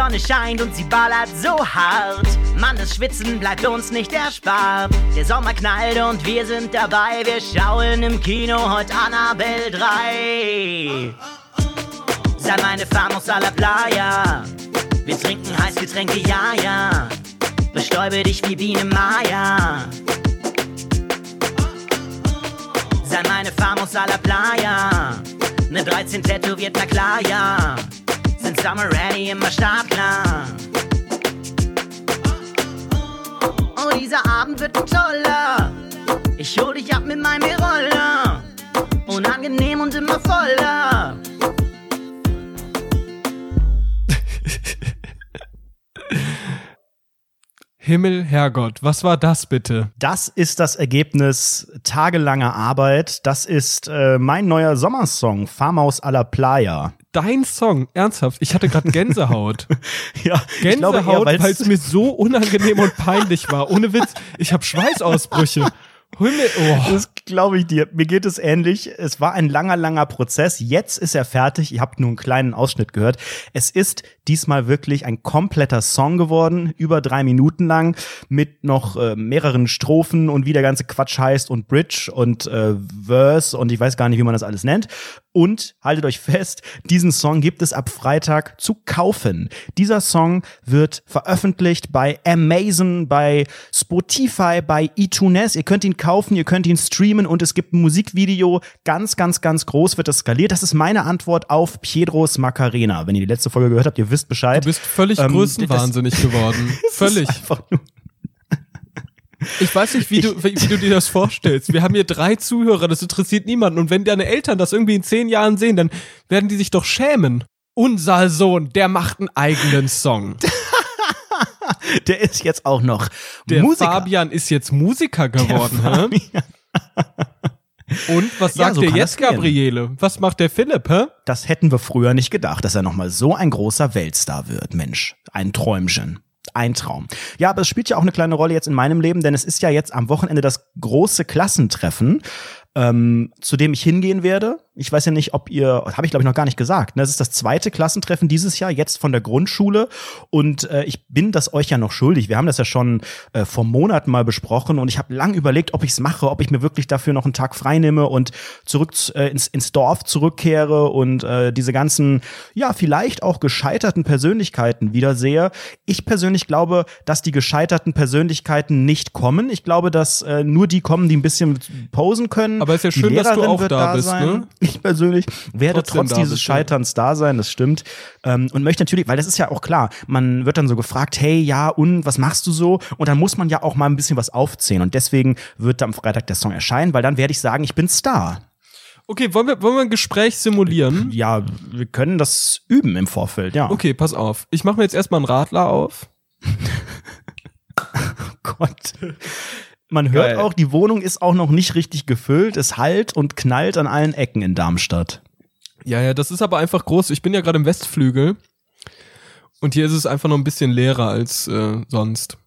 Sonne scheint und sie ballert so hart. Mann, das Schwitzen bleibt uns nicht erspart. Der Sommer knallt und wir sind dabei. Wir schauen im Kino heute Annabelle 3. Sei meine Famos a la Playa. Wir trinken Heißgetränke, ja, ja. Bestäube dich wie Biene Maya. Sei meine Famos a la Playa. Ne 13 tätowiert, na klar, ja. Summer ready, immer startklar. Oh, dieser Abend wird ein toller. Ich hol dich ab mit meinem Roller. Unangenehm und immer voller. Himmel, Herrgott, was war das bitte? Das ist das Ergebnis tagelanger Arbeit. Das ist äh, mein neuer Sommersong, Farmhaus a la Playa. Dein Song, ernsthaft, ich hatte gerade Gänsehaut. ja, Gänsehaut, weil es mir so unangenehm und peinlich war. Ohne Witz, ich habe Schweißausbrüche. Himmel, oh. Das glaube ich dir. Mir geht es ähnlich. Es war ein langer, langer Prozess. Jetzt ist er fertig. Ihr habt nur einen kleinen Ausschnitt gehört. Es ist diesmal wirklich ein kompletter Song geworden, über drei Minuten lang, mit noch äh, mehreren Strophen und wie der ganze Quatsch heißt und Bridge und äh, Verse und ich weiß gar nicht, wie man das alles nennt. Und haltet euch fest, diesen Song gibt es ab Freitag zu kaufen. Dieser Song wird veröffentlicht bei Amazon, bei Spotify, bei iTunes. Ihr könnt ihn kaufen, ihr könnt ihn streamen und es gibt ein Musikvideo. Ganz, ganz, ganz groß wird das skaliert. Das ist meine Antwort auf Piedros Macarena. Wenn ihr die letzte Folge gehört habt, ihr wisst Bescheid. Du bist völlig ähm, größenwahnsinnig geworden. völlig. Ich weiß nicht, wie du, wie, wie, du dir das vorstellst. Wir haben hier drei Zuhörer, das interessiert niemanden. Und wenn deine Eltern das irgendwie in zehn Jahren sehen, dann werden die sich doch schämen. Unser Sohn, der macht einen eigenen Song. der ist jetzt auch noch der Musiker. Fabian ist jetzt Musiker geworden, hä? Und was sagt ja, so dir jetzt, Gabriele? Was macht der Philipp, hä? Das hätten wir früher nicht gedacht, dass er nochmal so ein großer Weltstar wird, Mensch. Ein Träumchen. Ein Traum. Ja, aber es spielt ja auch eine kleine Rolle jetzt in meinem Leben, denn es ist ja jetzt am Wochenende das große Klassentreffen ähm, zu dem ich hingehen werde. Ich weiß ja nicht, ob ihr, habe ich glaube ich noch gar nicht gesagt. Ne? Das ist das zweite Klassentreffen dieses Jahr, jetzt von der Grundschule. Und äh, ich bin das euch ja noch schuldig. Wir haben das ja schon äh, vor Monaten mal besprochen und ich habe lang überlegt, ob ich es mache, ob ich mir wirklich dafür noch einen Tag frei nehme und zurück äh, ins, ins Dorf zurückkehre und äh, diese ganzen, ja, vielleicht auch gescheiterten Persönlichkeiten wiedersehe. Ich persönlich glaube, dass die gescheiterten Persönlichkeiten nicht kommen. Ich glaube, dass äh, nur die kommen, die ein bisschen posen können aber ist ja schön, dass du auch da, bist, sein. ne? Ich persönlich werde Trotzdem trotz dieses Scheiterns da sein, das stimmt. Ähm, und möchte natürlich, weil das ist ja auch klar, man wird dann so gefragt, hey, ja, und was machst du so? Und dann muss man ja auch mal ein bisschen was aufzählen. Und deswegen wird am Freitag der Song erscheinen, weil dann werde ich sagen, ich bin Star. Okay, wollen wir, wollen wir ein Gespräch simulieren? Ja, wir können das üben im Vorfeld, ja. Okay, pass auf. Ich mache mir jetzt erstmal einen Radler auf. oh Gott. Man hört Geil. auch, die Wohnung ist auch noch nicht richtig gefüllt. Es halt und knallt an allen Ecken in Darmstadt. Ja, ja, das ist aber einfach groß. Ich bin ja gerade im Westflügel. Und hier ist es einfach noch ein bisschen leerer als äh, sonst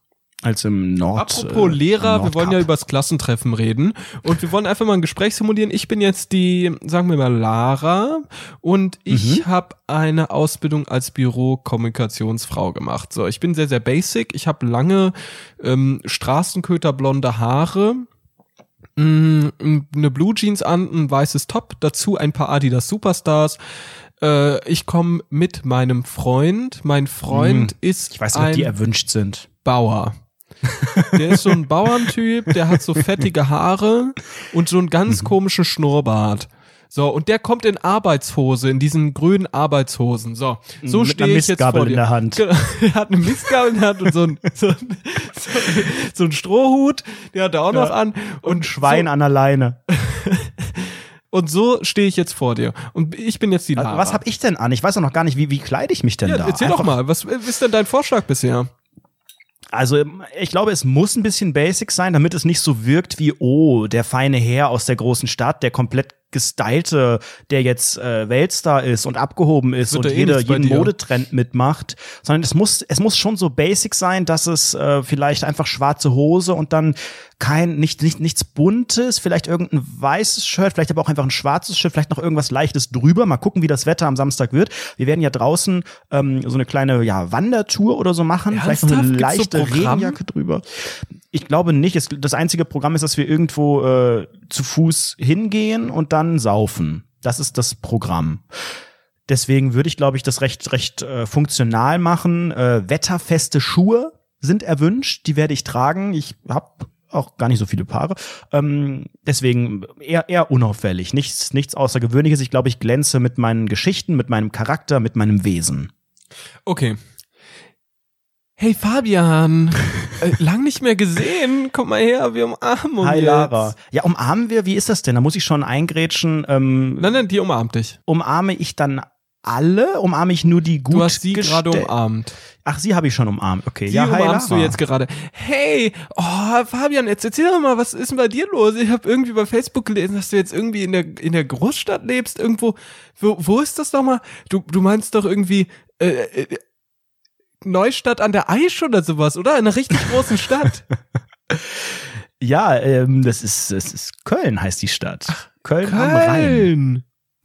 als im Nord. Apropos äh, Lehrer, wir wollen ja über das Klassentreffen reden und wir wollen einfach mal ein Gespräch simulieren. Ich bin jetzt die, sagen wir mal, Lara und ich mhm. habe eine Ausbildung als Bürokommunikationsfrau gemacht. So, ich bin sehr, sehr basic. Ich habe lange ähm, Straßenköterblonde Haare, mh, mm, eine Blue Jeans an, ein weißes Top, dazu ein paar Adidas Superstars äh, ich komme mit meinem Freund. Mein Freund mhm. ist. Ich weiß nicht, ob die erwünscht sind. Bauer. Der ist so ein Bauerntyp, der hat so fettige Haare und so einen ganz mhm. komischen Schnurrbart. So, und der kommt in Arbeitshose, in diesen grünen Arbeitshosen. So, so stehe ich jetzt vor dir. in der Hand. Genau, er hat eine Mistgabel in der Hand und so ein, so ein, so, so ein Strohhut, der hat er auch ja. noch an. Und, und Schwein so, an der Leine. Und so stehe ich jetzt vor dir. Und ich bin jetzt die Lara. Was habe ich denn an? Ich weiß auch noch gar nicht, wie, wie kleide ich mich denn ja, da? Erzähl Einfach doch mal, was ist denn dein Vorschlag bisher? Also ich glaube, es muss ein bisschen basic sein, damit es nicht so wirkt wie, oh, der feine Herr aus der großen Stadt, der komplett gestylte, der jetzt äh, Weltstar ist und abgehoben ist und eh bei jeden dir. Modetrend mitmacht, sondern es muss, es muss schon so basic sein, dass es äh, vielleicht einfach schwarze Hose und dann kein, nicht, nicht, nichts Buntes, vielleicht irgendein weißes Shirt, vielleicht aber auch einfach ein schwarzes Shirt, vielleicht noch irgendwas Leichtes drüber. Mal gucken, wie das Wetter am Samstag wird. Wir werden ja draußen ähm, so eine kleine ja, Wandertour oder so machen. Vielleicht noch eine Ernsthaft? So leichte Programm? Regenjacke drüber. Ich glaube nicht. Das einzige Programm ist, dass wir irgendwo äh, zu Fuß hingehen und dann saufen. Das ist das Programm. Deswegen würde ich, glaube ich, das recht, recht äh, funktional machen. Äh, wetterfeste Schuhe sind erwünscht. Die werde ich tragen. Ich habe auch gar nicht so viele Paare. Ähm, deswegen eher, eher unauffällig. Nichts, nichts Außergewöhnliches. Ich glaube, ich glänze mit meinen Geschichten, mit meinem Charakter, mit meinem Wesen. Okay. Hey Fabian, äh, lang nicht mehr gesehen. Komm mal her, wir umarmen uns Hi jetzt. Lara. Ja, umarmen wir? Wie ist das denn? Da muss ich schon eingrätschen. Ähm, Nein, nein, die umarmt dich. umarme ich dann alle? Umarme ich nur die gut Du hast sie gerade umarmt. Ach, sie habe ich schon umarmt. Okay, Die ja, hi umarmst du Lara. jetzt gerade. Hey, oh, Fabian, jetzt erzähl doch mal, was ist denn bei dir los? Ich habe irgendwie bei Facebook gelesen, dass du jetzt irgendwie in der in der Großstadt lebst, irgendwo. Wo, wo ist das nochmal? Du du meinst doch irgendwie äh, äh, Neustadt an der Aisch oder sowas, oder? In einer richtig großen Stadt. Ja, ähm, das ist, das ist Köln heißt die Stadt. Köln, am Rhein. Köln.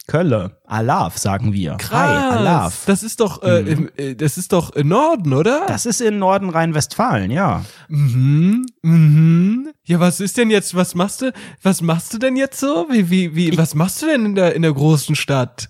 Kölle. Alaf, sagen wir. Hi, Krass. Alaf. Das ist doch äh, Mhm. im, äh, das ist doch im Norden, oder? Das ist in Norden Rhein-Westfalen, ja. Mhm, mhm. Ja, was ist denn jetzt, was machst du, was machst du denn jetzt so? Wie, wie, wie, was machst du denn in der, in der großen Stadt?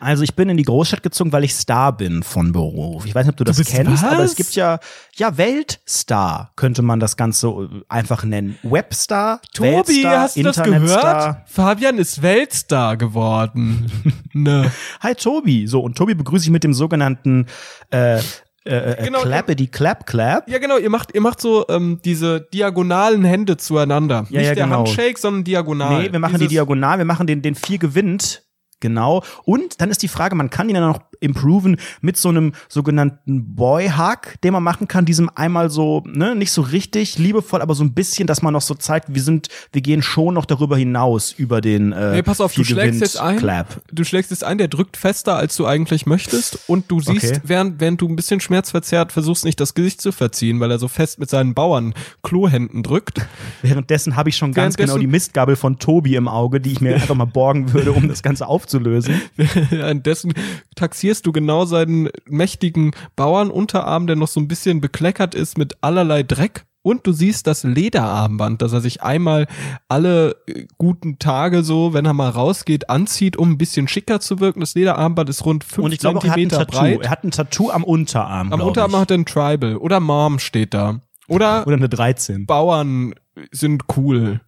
Also ich bin in die Großstadt gezogen, weil ich Star bin von Beruf. Ich weiß nicht, ob du das bist kennst, was? aber es gibt ja, ja, Weltstar könnte man das Ganze äh, einfach nennen. Webstar, Tobi, Weltstar, hast du das gehört? Fabian ist Weltstar geworden. ne. Hi Tobi. So, und Tobi begrüße ich mit dem sogenannten äh, äh, äh, Genau, Clappity Clap Clap. Ja, genau, ihr macht, ihr macht so ähm, diese diagonalen Hände zueinander. Ja, Nicht ja, der genau. Handshake, sondern diagonal. Nee, wir machen die Dieses- diagonal, wir machen den, den vier gewinnt. Genau. Und dann ist die Frage, man kann ihn dann noch improven mit so einem sogenannten Boy-Hug, den man machen kann, diesem einmal so, ne, nicht so richtig liebevoll, aber so ein bisschen, dass man noch so zeigt, wir sind, wir gehen schon noch darüber hinaus über den äh, Nee, pass auf, du schlägst jetzt ein. Clap. Du schlägst jetzt ein, der drückt fester, als du eigentlich möchtest. Und du siehst, Okay. während, während du ein bisschen schmerzverzerrt versuchst, nicht das Gesicht zu verziehen, weil er so fest mit seinen Bauern Klohänden drückt. Währenddessen habe ich schon ganz genau die Mistgabel von Tobi im Auge, die ich mir einfach mal borgen würde, um das Ganze aufzulösen. Währenddessen taxierst du genau seinen mächtigen Bauernunterarm, der noch so ein bisschen bekleckert ist mit allerlei Dreck. Und du siehst das Lederarmband, das er sich einmal alle äh, guten Tage so, wenn er mal rausgeht, anzieht, um ein bisschen schicker zu wirken. Das Lederarmband ist rund fünf Und ich glaube, er hat ein Zentimeter Tattoo. breit. Er hat ein Tattoo am Unterarm. Am Unterarm ich. hat er ein Tribal. Oder Mom steht da. Oder Oder eine 13. Bauern sind cool.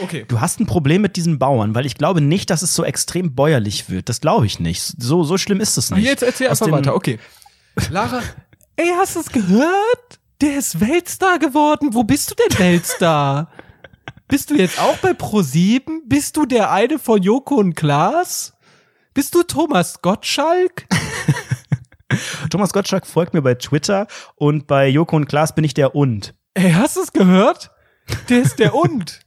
Okay. Du hast ein Problem mit diesen Bauern, weil ich glaube nicht, dass es so extrem bäuerlich wird. Das glaube ich nicht. So, so schlimm ist es nicht. Jetzt erzähl den- weiter. Okay. Lara, ey, hast du es gehört? Der ist Weltstar geworden. Wo bist du denn Weltstar? Bist du jetzt auch bei Pro7? Bist du der eine von Joko und Klaas? Bist du Thomas Gottschalk? Thomas Gottschalk folgt mir bei Twitter und bei Joko und Klaas bin ich der und. Ey, hast du es gehört? Der ist der und.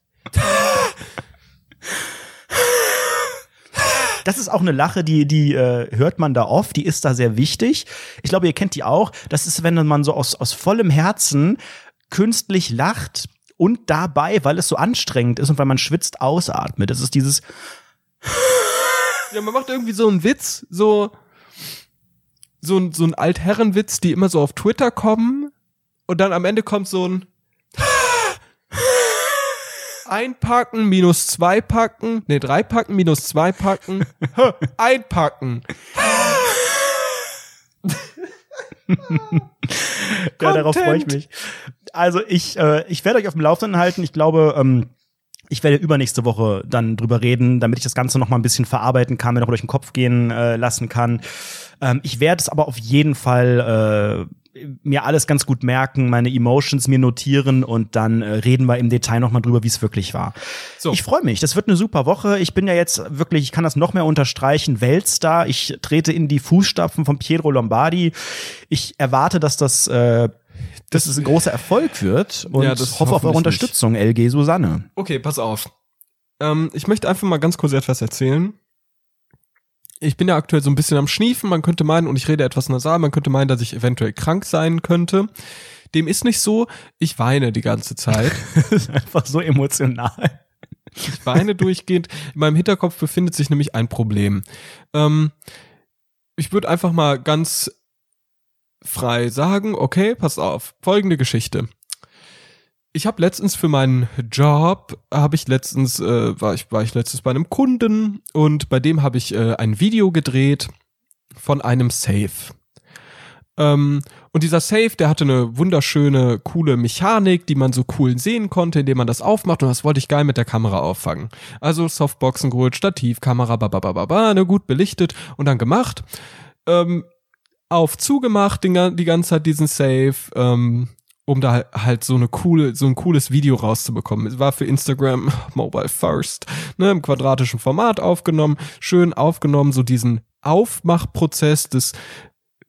Das ist auch eine Lache, die, die äh, hört man da oft, die ist da sehr wichtig. Ich glaube, ihr kennt die auch. Das ist, wenn man so aus, aus vollem Herzen künstlich lacht und dabei, weil es so anstrengend ist und weil man schwitzt, ausatmet. Das ist dieses, Ja, man macht irgendwie so einen Witz, so, so so ein Altherrenwitz, die immer so auf Twitter kommen und dann am Ende kommt so ein Einpacken, minus zwei packen, nee, drei packen, minus zwei packen, einpacken. Ja, darauf freue ich mich. Also ich, äh, ich werde euch auf dem Laufenden halten. Ich glaube, ähm, ich werde übernächste Woche dann drüber reden, damit ich das Ganze noch mal ein bisschen verarbeiten kann, mir noch durch den Kopf gehen äh, lassen kann. Ähm, ich werde es aber auf jeden Fall äh, mir alles ganz gut merken, meine Emotions mir notieren und dann äh, reden wir im Detail noch mal drüber, wie es wirklich war. So. Ich freue mich. Das wird eine super Woche. Ich bin ja jetzt wirklich, ich kann das noch mehr unterstreichen, Weltstar. Ich trete in die Fußstapfen von Pietro Lombardi. Ich erwarte, dass das, äh, dass es ein großer Erfolg wird und Ja, hoffe auf eure hoffentlich nicht. Unterstützung, LG Susanne. Okay, pass auf. Ähm, ich möchte einfach mal ganz kurz etwas erzählen. Ich bin ja aktuell so ein bisschen am Schniefen. Man könnte meinen, und ich rede etwas nasal, man könnte meinen, dass ich eventuell krank sein könnte. Dem ist nicht so. Ich weine die ganze Zeit. das ist einfach so emotional. Ich weine durchgehend. In meinem Hinterkopf befindet sich nämlich ein Problem. Ähm, ich würde einfach mal ganz frei sagen, okay, pass auf, folgende Geschichte. Ich habe letztens für meinen Job, habe ich letztens, äh, war, ich, war ich letztens bei einem Kunden und bei dem habe ich äh, ein Video gedreht von einem Safe. Ähm, und dieser Safe, der hatte eine wunderschöne, coole Mechanik, die man so cool sehen konnte, indem man das aufmacht und das wollte ich geil mit der Kamera auffangen. Also Softboxen geholt, Stativ, Kamera, babababa, ne, gut belichtet und dann gemacht. Ähm, auf zugemacht den, die ganze Zeit diesen Safe, ähm, um da halt so eine coole, so ein cooles Video rauszubekommen. Es war für Instagram Mobile First, ne, im quadratischen Format aufgenommen, schön aufgenommen, so diesen Aufmachprozess des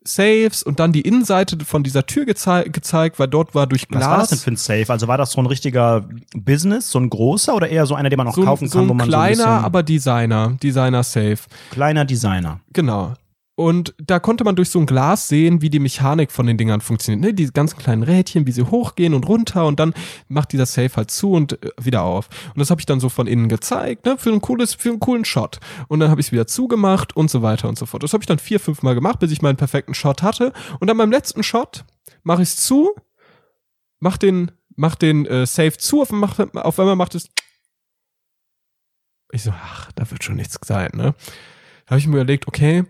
Saves und dann die Innenseite von dieser Tür gezei gezeigt, weil dort war durch Glas. Was war das denn für ein Safe? Also war das so ein richtiger Business, so ein großer oder eher so einer, den man auch so, kaufen so kann, ein wo man kleiner, so ein bisschen aber Designer, Designer Safe. kleiner Designer. Genau. Und da konnte man durch so ein Glas sehen, wie die Mechanik von den Dingern funktioniert. Ne? Die ganz kleinen Rädchen, wie sie hochgehen und runter und dann macht dieser Safe halt zu und äh, wieder auf. Und das habe ich dann so von innen gezeigt, ne? für ein cooles, für einen coolen Shot. Und dann habe ich es wieder zugemacht und so weiter und so fort. Das habe ich dann vier, fünf Mal gemacht, bis ich meinen perfekten Shot hatte. Und dann beim letzten Shot mache ich es zu, mach den, mach den äh, Safe zu, auf, mach, auf einmal macht es. Ich so, ach, da wird schon nichts sein, ne? Da habe ich mir überlegt, okay,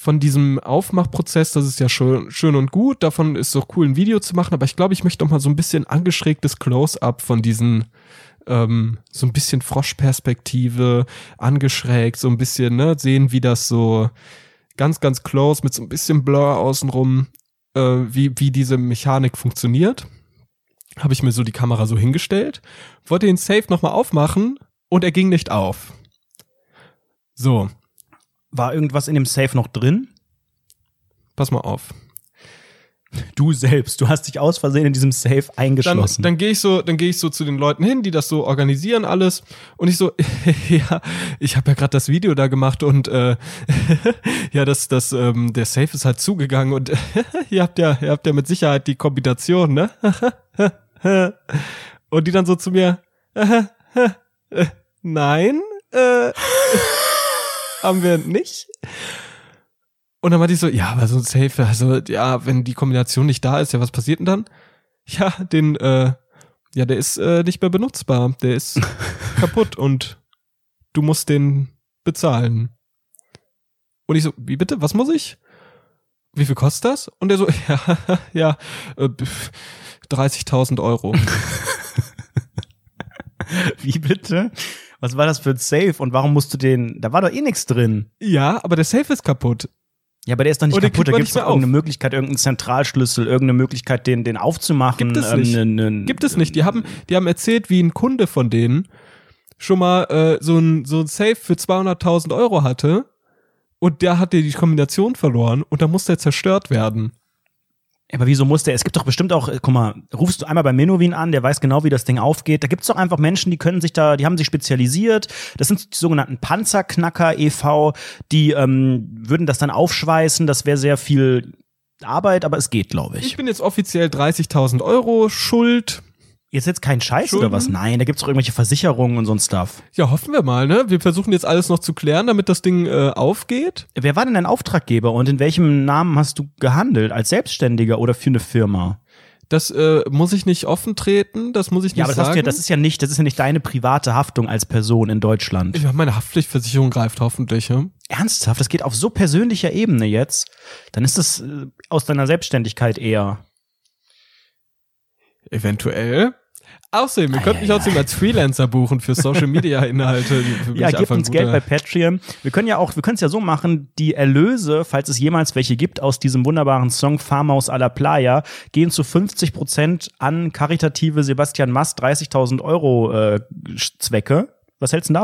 von diesem Aufmachprozess, das ist ja schön, schön und gut, davon ist doch cool, ein Video zu machen, aber ich glaube, ich möchte noch mal so ein bisschen angeschrägtes Close-up von diesen, ähm, so ein bisschen Froschperspektive, angeschrägt, so ein bisschen, ne, sehen, wie das so ganz, ganz close mit so ein bisschen Blur außenrum, äh, wie, wie diese Mechanik funktioniert. Habe ich mir so die Kamera so hingestellt, wollte den Safe nochmal aufmachen und er ging nicht auf. So, War irgendwas in dem Safe noch drin? pass mal auf. Du selbst, du hast dich aus Versehen in diesem Safe dann, eingeschlossen. dann gehe ich so, dann gehe ich so zu den Leuten hin, die das so organisieren alles und ich so, ja, ich habe ja gerade das Video da gemacht und äh, ja, das, das, ähm, der Safe ist halt zugegangen und ihr habt ja, ihr habt ja mit Sicherheit die Kombination, ne? und die dann so zu mir, nein, äh, haben wir nicht. Und dann meinte ich so, ja, aber so ein Safe, also ja, wenn die Kombination nicht da ist, ja, was passiert denn dann? Ja, den, äh, ja, der ist äh, nicht mehr benutzbar. Der ist kaputt und du musst den bezahlen. Und ich so, wie bitte? Was muss ich? Wie viel kostet das? Und der so, ja, ja, äh, pf, 30.000 Euro. Wie bitte? Was war das für ein Safe und warum musst du den, da war doch eh nichts drin. ja, aber der Safe ist kaputt. Ja, aber der ist doch nicht kaputt. Da gibt es doch irgendeine Möglichkeit, irgendeinen Zentralschlüssel, irgendeine Möglichkeit, den, den aufzumachen. Gibt es nicht. Ähm, ne, ne, Gibt es nicht. Die haben, die haben erzählt, wie ein Kunde von denen schon mal äh, so ein so ein Safe für 200.000 Euro hatte und der hatte die Kombination verloren und da musste er zerstört werden. Aber wieso muss der? Es gibt doch bestimmt auch, äh, guck mal, rufst du einmal bei Menowin an, der weiß genau, wie das Ding aufgeht. Da gibt's doch einfach Menschen, die können sich da, die haben sich spezialisiert. Das sind die sogenannten Panzerknacker e.V., die ähm, würden das dann aufschweißen. Das wäre sehr viel Arbeit, aber es geht, glaube Ich ich. bin jetzt offiziell 30.000 Euro schuld. Jetzt jetzt kein Scheiß oder Schulden? was? Nein, da gibt's doch irgendwelche Versicherungen und so ein Stuff. Ja, hoffen wir mal, ne? Wir versuchen jetzt alles noch zu klären, damit das Ding äh, aufgeht. Wer war denn dein Auftraggeber und in welchem Namen hast du gehandelt? Als Selbstständiger oder für eine Firma? Das äh, muss ich nicht offen treten, das muss ich nicht Ja, aber das, sagen. du ja, das ist ja nicht, das ist ja nicht deine private Haftung als Person in Deutschland. ja, meine Haftpflichtversicherung greift hoffentlich, ja? Ernsthaft, das geht auf so persönlicher Ebene jetzt. Dann ist das äh, aus deiner Selbstständigkeit eher. Eventuell. Außerdem, wir könnten mich außerdem als Freelancer buchen für Social Media Inhalte. Ja, ein uns Geld bei Patreon. Wir können ja auch, wir können es ja so machen, die Erlöse, falls es jemals welche gibt, aus diesem wunderbaren Song Farmhaus a la Playa, gehen zu 50 Prozent an karitative Sebastian Mast 30.000 Euro äh, Zwecke. Was hältst du denn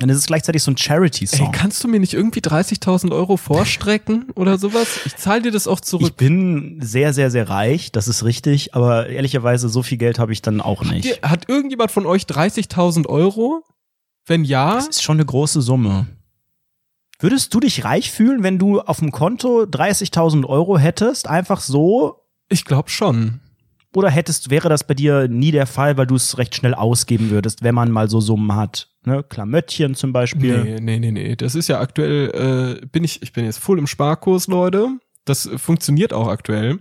Dann ist es gleichzeitig so ein Charity-Song. Ey, kannst du mir nicht irgendwie 30.000 Euro vorstrecken oder sowas? Ich zahle dir das auch Ich zurück. bin sehr, sehr, sehr reich, das ist richtig, aber ehrlicherweise so viel Geld habe ich dann auch nicht. Hat irgendjemand von euch 30.000 Euro? Wenn ja, Das ist schon eine große Summe. Würdest du dich reich fühlen, wenn du auf dem Konto 30.000 Euro hättest, einfach so? ich glaube schon. Oder hättest, wäre das bei dir nie der Fall, weil du es recht schnell ausgeben würdest, wenn man mal so Summen hat? Ne? Klamöttchen zum Beispiel. Nee, nee, nee, nee. Das ist ja aktuell, äh, bin ich, ich bin jetzt voll im Sparkurs, Leute. Das äh, funktioniert auch aktuell.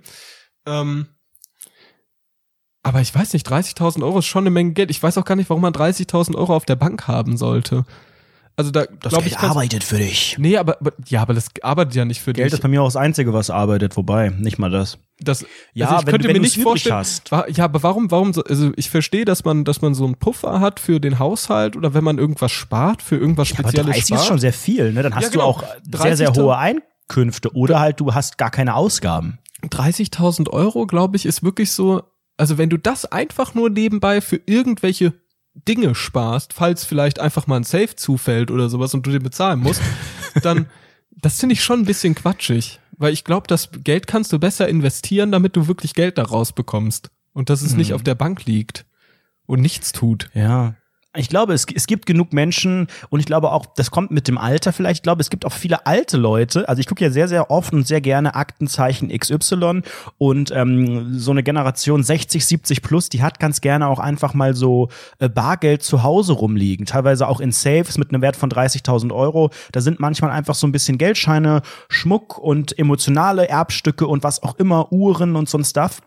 Ähm, aber ich weiß nicht, 30.000 Euro ist schon eine Menge Geld. Ich weiß auch gar nicht, warum man 30.000 Euro auf der Bank haben sollte. Also da Das glaube Geld ich, arbeitet für dich. Nee, aber, aber ja, aber das arbeitet ja nicht für Geld ist dich. bei mir auch das Einzige, was arbeitet, wobei, nicht mal das. Das, Ja, also ich wenn- könnte wenn mir nicht vorstellen. hast. Ja, aber warum, warum so, also ich verstehe, dass man, dass man so einen Puffer hat für den Haushalt oder wenn man irgendwas spart, für irgendwas Aber Spezielles 30 spart. ist schon sehr viel, ne? Dann hast Ja, genau. du auch sehr, sehr 30 hohe Einkünfte oder halt du hast gar keine Ausgaben. 30.000 Euro, glaube ich, ist wirklich so, also wenn du das einfach nur nebenbei für irgendwelche Dinge sparst, falls vielleicht einfach mal ein Safe zufällt oder sowas und du den bezahlen musst, dann, das finde ich schon ein bisschen quatschig. Weil ich glaube, das Geld kannst du besser investieren, damit du wirklich Geld daraus bekommst. Und dass es nicht Mhm. auf der Bank liegt und nichts tut. Ja. Ich glaube, es, es gibt genug Menschen und ich glaube auch, das kommt mit dem Alter vielleicht. Ich glaube, es gibt auch viele alte Leute. Also ich gucke ja sehr, sehr oft und sehr gerne Aktenzeichen XY und ähm, so eine Generation 60, 70 plus, die hat ganz gerne auch einfach mal so äh, Bargeld zu Hause rumliegen. Teilweise auch in Safes mit einem Wert von 30.000 Euro. Da sind manchmal einfach so ein bisschen Geldscheine, Schmuck und emotionale Erbstücke und was auch immer, Uhren und so ein Stuff.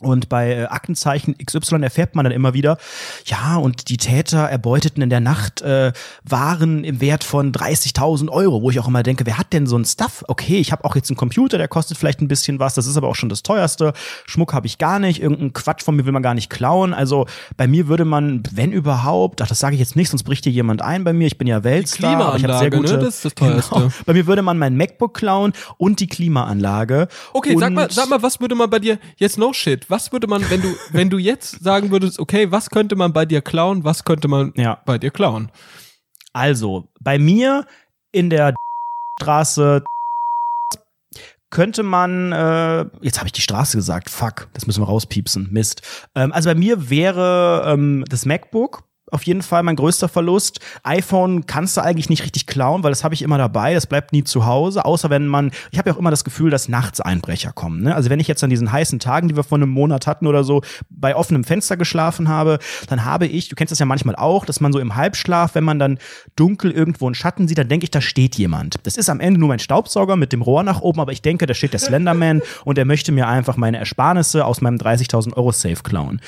Und bei äh, Aktenzeichen XY erfährt man dann immer wieder, ja, und die Täter erbeuteten in der Nacht äh, Waren im Wert von 30.000 Euro, wo ich auch immer denke, wer hat denn so ein Stuff? Okay, ich habe auch jetzt einen Computer, der kostet vielleicht ein bisschen was, das ist aber auch schon das teuerste. Schmuck habe ich gar nicht, irgendein Quatsch von mir will man gar nicht klauen. Also bei mir würde man, wenn überhaupt, ach, das sage ich jetzt nicht, sonst bricht hier jemand ein bei mir, ich bin ja Weltstar, aber ich habe sehr gute, ne? Das ist das teuerste. Genau. Bei mir würde man mein MacBook klauen und die Klimaanlage. Okay, sag mal, sag mal, was würde man bei dir, jetzt no shit, was würde man, wenn du, wenn du jetzt sagen würdest, okay, was könnte man bei dir klauen, was könnte man Ja. bei dir klauen? Also, bei mir in der Straße könnte man, äh, jetzt habe ich die Straße gesagt, fuck, das müssen wir rauspiepsen, Mist. Ähm, also bei mir wäre ähm, das MacBook auf jeden Fall mein größter Verlust. iPhone kannst du eigentlich nicht richtig klauen, weil das habe ich immer dabei, das bleibt nie zu Hause, außer wenn man, ich habe ja auch immer das Gefühl, dass nachts Einbrecher kommen. Ne? Also wenn ich jetzt an diesen heißen Tagen, die wir vor einem Monat hatten oder so, bei offenem Fenster geschlafen habe, dann habe ich, du kennst das ja manchmal auch, dass man so im Halbschlaf, wenn man dann dunkel irgendwo einen Schatten sieht, dann denke ich, da steht jemand. Das ist am Ende nur mein Staubsauger mit dem Rohr nach oben, aber ich denke, da steht der Slenderman und er möchte mir einfach meine Ersparnisse aus meinem 30.000 Euro Safe klauen.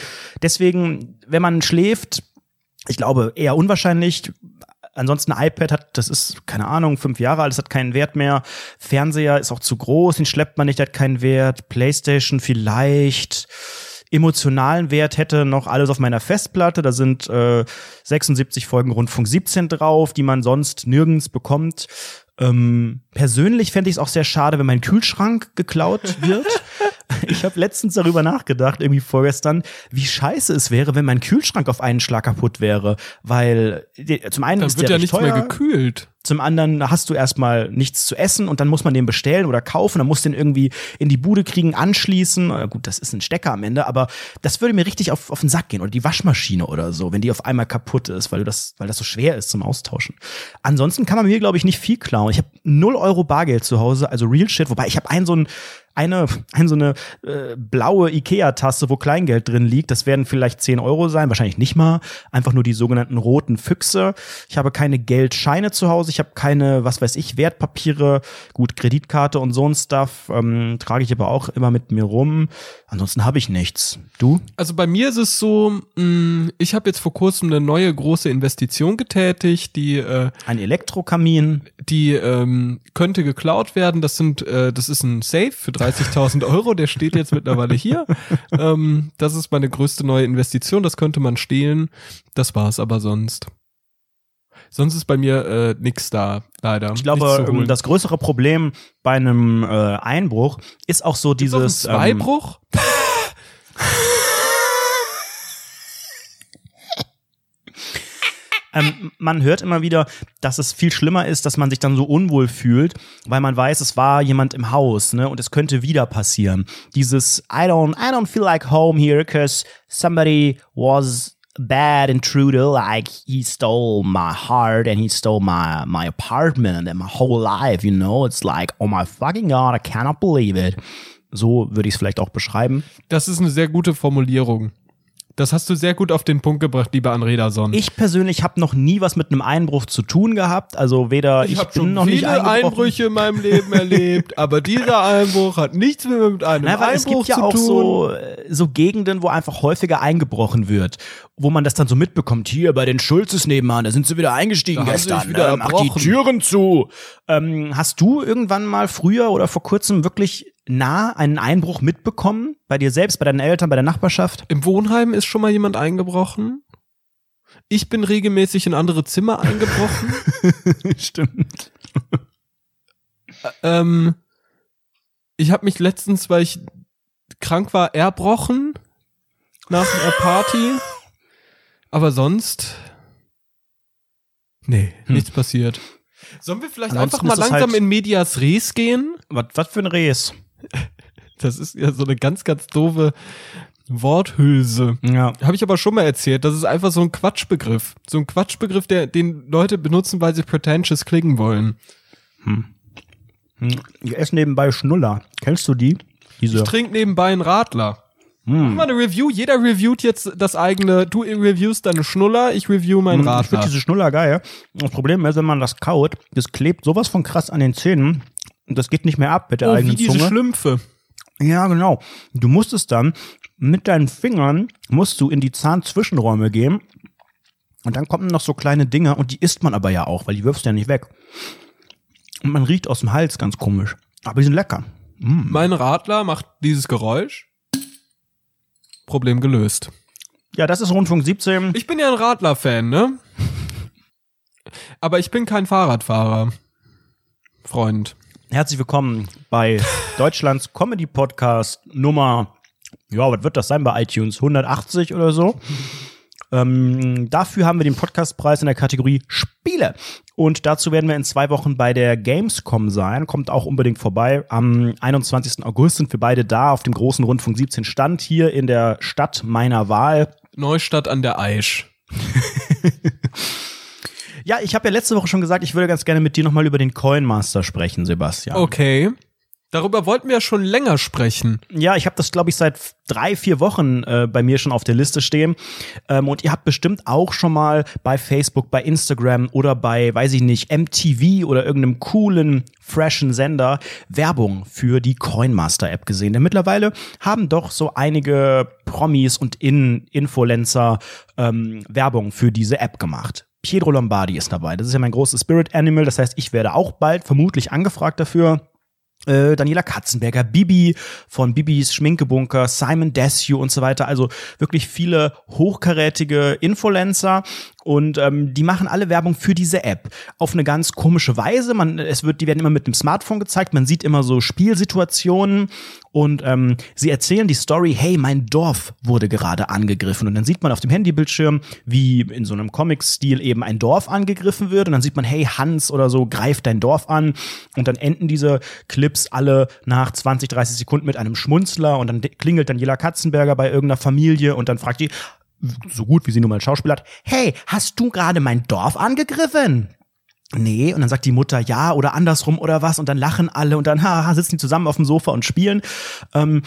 Deswegen, wenn man schläft, ich glaube, eher unwahrscheinlich. Ansonsten iPad hat, das ist, keine Ahnung, fünf Jahre alt, das hat keinen Wert mehr. Fernseher ist auch zu groß, den schleppt man nicht, hat keinen Wert. Playstation vielleicht. Emotionalen Wert hätte noch alles auf meiner Festplatte. Da sind äh, 76 Folgen Rundfunk 17 drauf, die man sonst nirgends bekommt. Ähm, persönlich fände ich es auch sehr schade, wenn mein Kühlschrank geklaut wird. Ich habe letztens darüber nachgedacht, irgendwie vorgestern, wie scheiße es wäre, wenn mein Kühlschrank auf einen Schlag kaputt wäre. Weil zum einen Dann ist wird der ja nichts teuer, mehr gekühlt. zum anderen hast du erstmal nichts zu essen und dann muss man den bestellen oder kaufen, dann musst du den irgendwie in die Bude kriegen, anschließen. Gut, das ist ein Stecker am Ende, aber das würde mir richtig auf, auf den Sack gehen. Oder die Waschmaschine oder so, wenn die auf einmal kaputt ist, weil du das, weil das so schwer ist zum Austauschen. Ansonsten kann man mir, glaube ich, nicht viel klauen. Ich habe null Euro Bargeld zu Hause, also real shit, wobei ich habe einen so ein eine, ein, so eine äh, blaue Ikea-Tasse, wo Kleingeld drin liegt. Das werden vielleicht 10 Euro sein, wahrscheinlich nicht mal. Einfach nur die sogenannten roten Füchse. Ich habe keine Geldscheine zu Hause. Ich habe keine, was weiß ich, Wertpapiere. Gut, Kreditkarte und so ein Stuff ähm, trage ich aber auch immer mit mir rum. Ansonsten habe ich nichts. Du? Also bei mir ist es so, mh, ich habe jetzt vor kurzem eine neue große Investition getätigt, die äh, Ein Elektrokamin. die ähm, könnte geklaut werden. Das sind, äh, das ist ein Safe für 30.000 Euro. Der steht jetzt mittlerweile hier. ähm, das ist meine größte neue Investition. Das könnte man stehlen. Das war's aber sonst. Sonst ist bei mir äh, nix da, leider. Ich glaube, Nichts ähm, das größere Problem bei einem äh, Einbruch ist auch so Gibt's auch einen dieses. ähm, Zweibruch? Ähm, man hört immer wieder, dass es viel schlimmer ist, dass man sich dann so unwohl fühlt, weil man weiß, es war jemand im Haus, ne, und es könnte wieder passieren. Dieses I don't, I don't feel like home here, cause somebody was bad intruder, like he stole my heart and he stole my my apartment and my whole life, you know. It's like, oh my fucking god, I cannot believe it. So würde ich es vielleicht auch beschreiben. Das ist eine sehr gute Formulierung. Das hast du sehr gut auf den Punkt gebracht, lieber Anrederson. Ich persönlich habe noch nie was mit einem Einbruch zu tun gehabt. Also weder ich, ich bin schon noch viele nicht. Einbrüche in meinem Leben erlebt, aber dieser Einbruch hat nichts mehr mit einem Na, weil es Einbruch gibt ja zu auch tun. so, äh, so Gegenden, wo einfach häufiger eingebrochen wird, wo man das dann so mitbekommt. Hier bei den Schulzes nebenan, da sind sie wieder eingestiegen Da gestern. sich wieder ne? Mach die. Türen zu. Ähm, hast du irgendwann mal früher oder vor kurzem wirklich nah einen Einbruch mitbekommen? Bei dir selbst, bei deinen Eltern, bei der Nachbarschaft? Im Wohnheim ist schon mal jemand eingebrochen. Ich bin regelmäßig in andere Zimmer eingebrochen. Stimmt. ähm, ich habe mich letztens, weil ich krank war, erbrochen nach einer Party. Aber sonst, nee, Hm. nichts passiert. Sollen wir vielleicht Ansonsten einfach mal langsam halt- in Medias Res gehen? Was, was für ein Res? Das ist ja so eine ganz, ganz doofe Worthülse. Ja. Habe ich aber schon mal erzählt. Das ist einfach so ein Quatschbegriff. So ein Quatschbegriff, der, den Leute benutzen, weil sie pretentious klingen wollen. Ich esse nebenbei Schnuller. Kennst du die? Diese. Ich trinke nebenbei einen Radler. Hm. Mach mal eine Review. Jeder reviewt jetzt das eigene. Du reviewst deine Schnuller, ich review meinen Hm, Ich Radler. finde diese Schnuller geil. Das Problem ist, wenn man das kaut, das klebt sowas von krass an den Zähnen und das geht nicht mehr ab mit der oh, wie eigenen diese Zunge. Schlümpfe. Ja, genau. Du musst es dann mit deinen Fingern musst du in die Zahnzwischenräume gehen und dann kommen noch so kleine Dinger und die isst man aber ja auch, weil die wirfst du ja nicht weg. Und man riecht aus dem Hals ganz komisch. Aber die sind lecker. Mein Radler macht dieses Geräusch. Problem gelöst. Ja, das ist Rundfunk 17. Ich bin ja ein Radler-Fan, ne? Aber ich bin kein Fahrradfahrer. Freund. Herzlich willkommen bei Deutschlands Comedy Podcast Nummer, ja, was wird das sein bei iTunes? 180 oder so. Ähm, dafür haben wir den Podcastpreis in der Kategorie Spiele. Und dazu werden wir in zwei Wochen bei der Gamescom sein. Kommt auch unbedingt vorbei. Am 21. August sind wir beide da auf dem großen Rundfunk 17 Stand hier in der Stadt meiner Wahl. Neustadt an der Aisch. Ja, ich habe ja letzte Woche schon gesagt, ich würde ganz gerne mit dir nochmal über den Coin Master sprechen, Sebastian. Okay. Darüber wollten wir ja schon länger sprechen. Ja, ich habe das, glaube ich, seit drei, vier Wochen äh, bei mir schon auf der Liste stehen. Ähm, und ihr habt bestimmt auch schon mal bei Facebook, bei Instagram oder bei, weiß ich nicht, MTV oder irgendeinem coolen, freshen Sender Werbung für die Coinmaster-App gesehen. Denn mittlerweile haben doch so einige Promis und In Influencer ähm, Werbung für diese App gemacht. Pietro Lombardi ist dabei. Das ist ja mein großes Spirit Animal. Das heißt, ich werde auch bald vermutlich angefragt dafür äh, Daniela Katzenberger, Bibi von Bibis Schminkebunker, Simon Desue und so weiter. Also wirklich viele hochkarätige Influencer und ähm, die machen alle Werbung für diese App auf eine ganz komische Weise. Man, es wird, die werden immer mit dem Smartphone gezeigt. Man sieht immer so Spielsituationen und ähm, sie erzählen die Story. Hey, mein Dorf wurde gerade angegriffen und dann sieht man auf dem Handybildschirm, wie in so einem Comic-Stil eben ein Dorf angegriffen wird und dann sieht man, hey, Hans oder so greift dein Dorf an und dann enden diese Clips alle nach 20, 30 Sekunden mit einem Schmunzler und dann klingelt Daniela Katzenberger bei irgendeiner Familie und dann fragt die, so gut wie sie nun mal Schauspiel hat, hey, hast du gerade mein Dorf angegriffen? Nee, und dann sagt die Mutter ja oder andersrum oder was und dann lachen alle und dann haha, sitzen die zusammen auf dem Sofa und spielen. Ähm,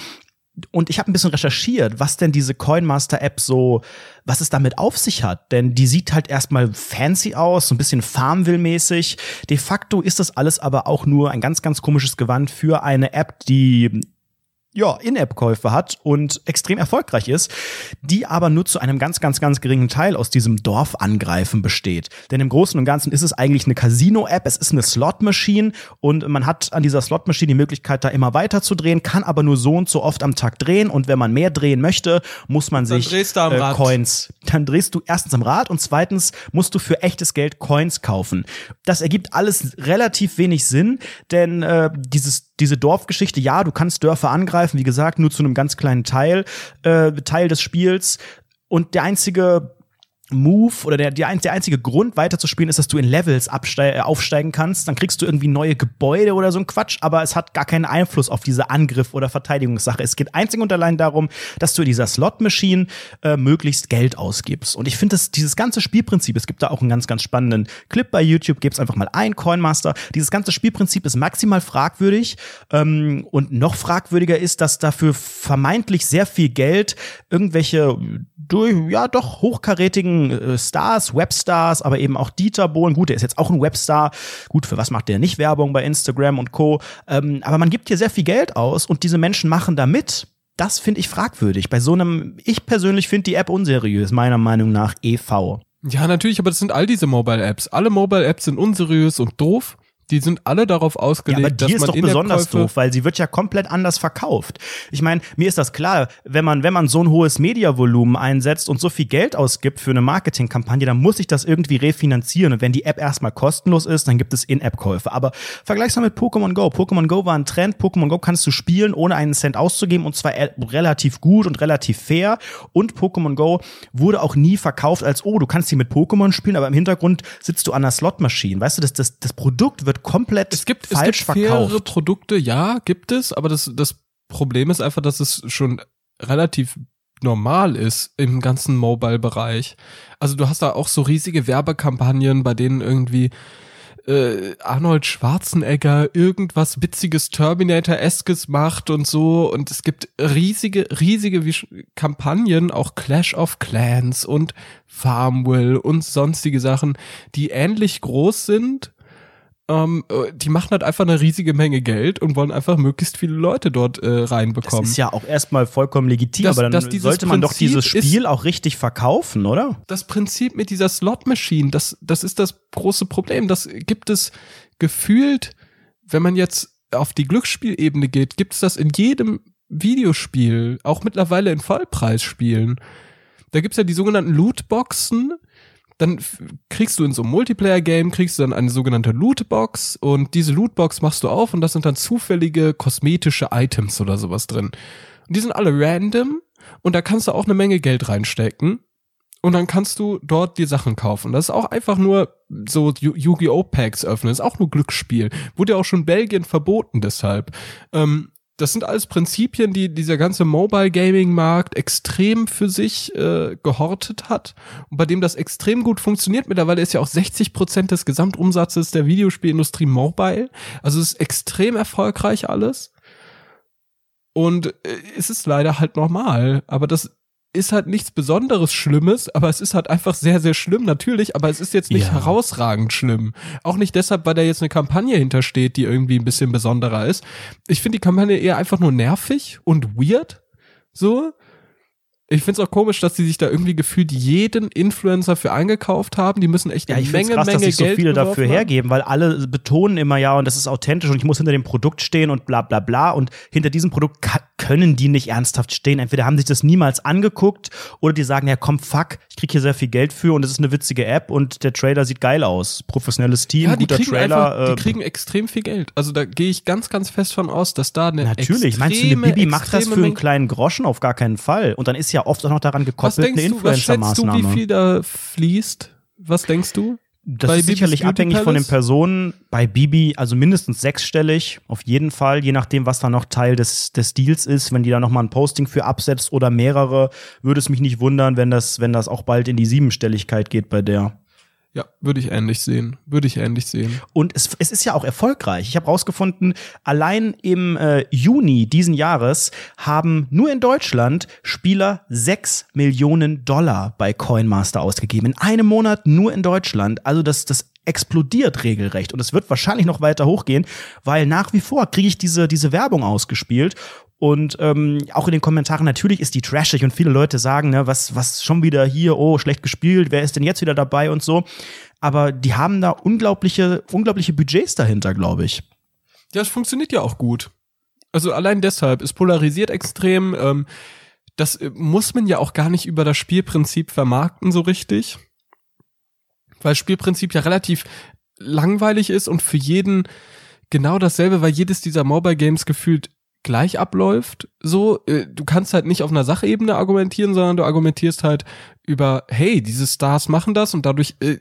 und ich habe ein bisschen recherchiert, was denn diese Coinmaster-App so, was es damit auf sich hat. Denn die sieht halt erstmal fancy aus, so ein bisschen Farmville-mäßig. De facto ist das alles aber auch nur ein ganz, ganz komisches Gewand für eine App, die ja, In-App-Käufe hat und extrem erfolgreich ist, die aber nur zu einem ganz, ganz, ganz geringen Teil aus diesem Dorfangreifen besteht. Denn im Großen und Ganzen ist es eigentlich eine Casino-App, es ist eine Slot-Machine und man hat an dieser Slot-Machine die Möglichkeit, da immer weiter zu drehen, kann aber nur so und so oft am Tag drehen und wenn man mehr drehen möchte, muss man Dann sich drehst du am äh. Coins. Dann drehst du erstens am Rad und zweitens musst du für echtes Geld Coins kaufen. Das ergibt alles relativ wenig Sinn, denn äh, dieses diese Dorfgeschichte, ja, du kannst Dörfer angreifen, wie gesagt, nur zu einem ganz kleinen Teil, äh, Teil des Spiels. Und der einzige Move oder der, der, der einzige Grund weiterzuspielen ist, dass du in Levels äh, aufsteigen kannst. Dann kriegst du irgendwie neue Gebäude oder so ein Quatsch, aber es hat gar keinen Einfluss auf diese Angriff- oder Verteidigungssache. Es geht einzig und allein darum, dass du in dieser Slot-Machine äh, möglichst Geld ausgibst. Und ich finde, dieses ganze Spielprinzip, es gibt da auch einen ganz, ganz spannenden Clip bei YouTube, gibt's einfach mal ein Coinmaster. Dieses ganze Spielprinzip ist maximal fragwürdig ähm, und noch fragwürdiger ist, dass dafür vermeintlich sehr viel Geld irgendwelche durch, ja, doch hochkarätigen äh, Stars, Webstars, aber eben auch Dieter Bohlen. Gut, der ist jetzt auch ein Webstar. Gut, für was macht der nicht Werbung bei Instagram und Co. Ähm, aber man gibt hier sehr viel Geld aus und diese Menschen machen da mit. Das finde ich fragwürdig. Bei so einem, ich persönlich finde die App unseriös, meiner Meinung nach EV. Ja, natürlich, aber das sind all diese Mobile-Apps. Alle Mobile-Apps sind unseriös und doof. Die sind alle darauf ausgelegt, ja, aber die dass ist doch besonders doof, weil sie wird ja komplett anders verkauft. Ich meine, mir ist das klar, wenn man wenn man so ein hohes Mediavolumen einsetzt und so viel Geld ausgibt für eine Marketingkampagne, dann muss ich das irgendwie refinanzieren und wenn die App erstmal kostenlos ist, dann gibt es In-App-Käufe. Aber vergleich's mal mit Pokémon Go. Pokémon Go war ein Trend. Pokémon Go kannst du spielen, ohne einen Cent auszugeben und zwar relativ gut und relativ fair. Und Pokémon Go wurde auch nie verkauft als oh, du kannst hier mit Pokémon spielen, aber im Hintergrund sitzt du an einer Slotmaschine. Weißt du, das das das Produkt wird wird komplett es gibt, falsch es gibt verkauft. Produkte, ja, gibt es, aber das, das Problem ist einfach, dass es schon relativ normal ist im ganzen Mobile-Bereich. Also du hast da auch so riesige Werbekampagnen, bei denen irgendwie äh, Arnold Schwarzenegger irgendwas witziges Terminator-eskes macht und so. Und es gibt riesige, riesige Kampagnen, auch Clash of Clans und Farmville und sonstige Sachen, die ähnlich groß sind ähm, äh, die machen halt einfach eine riesige Menge Geld und wollen einfach möglichst viele Leute dort äh, reinbekommen. Das ist ja auch erstmal vollkommen legitim, das, aber dann sollte man Prinzip doch dieses Spiel auch richtig verkaufen, oder? Das Prinzip mit dieser Slot-Machine, das, das ist das große Problem. Das gibt es gefühlt, wenn man jetzt auf die Glücksspielebene geht, gibt es das in jedem Videospiel, auch mittlerweile in Vollpreisspielen. Da gibt's ja die sogenannten Lootboxen, dann kriegst du in so einem Multiplayer-Game, kriegst du dann eine sogenannte Lootbox und diese Lootbox machst du auf und da sind dann zufällige kosmetische Items oder sowas drin. Und die sind alle random und da kannst du auch eine Menge Geld reinstecken und dann kannst du dort die Sachen kaufen. Das ist auch einfach nur so Yu-Gi-Oh! Packs öffnen, das ist auch nur Glücksspiel. Wurde ja auch schon Belgien verboten deshalb. Ähm, das sind alles Prinzipien, die dieser ganze Mobile Gaming Markt extrem für sich äh, gehortet hat und bei dem das extrem gut funktioniert. Mittlerweile ist ja auch 60 Prozent des Gesamtumsatzes der Videospielindustrie mobile. Also es ist extrem erfolgreich alles. Und äh, es ist leider halt normal. Aber das ist halt nichts Besonderes Schlimmes, aber es ist halt einfach sehr, sehr schlimm, natürlich, aber es ist jetzt nicht ja. herausragend schlimm. Auch nicht deshalb, weil da jetzt eine Kampagne hintersteht, die irgendwie ein bisschen besonderer ist. Ich finde die Kampagne eher einfach nur nervig und weird. So. Ich finde es auch komisch, dass die sich da irgendwie gefühlt jeden Influencer für eingekauft haben. Die müssen echt eine ja, ich Menge, krass, Menge dass sich so viele dafür haben. hergeben, weil alle betonen immer ja und das ist authentisch und ich muss hinter dem Produkt stehen und bla bla bla und hinter diesem Produkt können die nicht ernsthaft stehen. Entweder haben sich das niemals angeguckt oder die sagen, ja komm, fuck, ich krieg hier sehr viel Geld für und es ist eine witzige App und der Trailer sieht geil aus. Professionelles Team, ja, guter Trailer. Einfach, äh, die kriegen extrem viel Geld. Also da gehe ich ganz, ganz fest von aus, dass da eine Natürlich, meinst du, eine Bibi macht das für einen kleinen Groschen auf gar keinen Fall. Und dann ist ja oft auch noch daran gekoppelt eine Influencer-Maßnahme. Was denkst du, wie viel da fließt? Was denkst du? Das bei ist sicherlich abhängig von den Personen. Bei Bibi, also mindestens sechsstellig, auf jeden Fall, je nachdem, was da noch Teil des, des Deals ist. Wenn die da nochmal ein Posting für absetzt oder mehrere, würde es mich nicht wundern, wenn das, wenn das auch bald in die Siebenstelligkeit geht bei der. Ja, würde ich ähnlich sehen. Würde ich ähnlich sehen. Und es, es ist ja auch erfolgreich. Ich habe rausgefunden, allein im äh, Juni diesen Jahres haben nur in Deutschland Spieler sechs Millionen Dollar bei Coinmaster ausgegeben. In einem Monat nur in Deutschland. Also das, das explodiert regelrecht und es wird wahrscheinlich noch weiter hochgehen, weil nach wie vor kriege ich diese, diese Werbung ausgespielt und ähm, auch in den Kommentaren, natürlich ist die trashig und viele Leute sagen, ne, was, was schon wieder hier, oh, schlecht gespielt, wer ist denn jetzt wieder dabei und so. Aber die haben da unglaubliche, unglaubliche Budgets dahinter, glaube ich. Ja, es funktioniert ja auch gut. Also allein deshalb, es polarisiert extrem. Ähm, das äh, muss man ja auch gar nicht über das Spielprinzip vermarkten so richtig. Weil Spielprinzip ja relativ langweilig ist und für jeden genau dasselbe, weil jedes dieser Mobile Games gefühlt gleich abläuft. So, äh, du kannst halt nicht auf einer Sachebene argumentieren, sondern du argumentierst halt über, hey, diese Stars machen das und dadurch äh,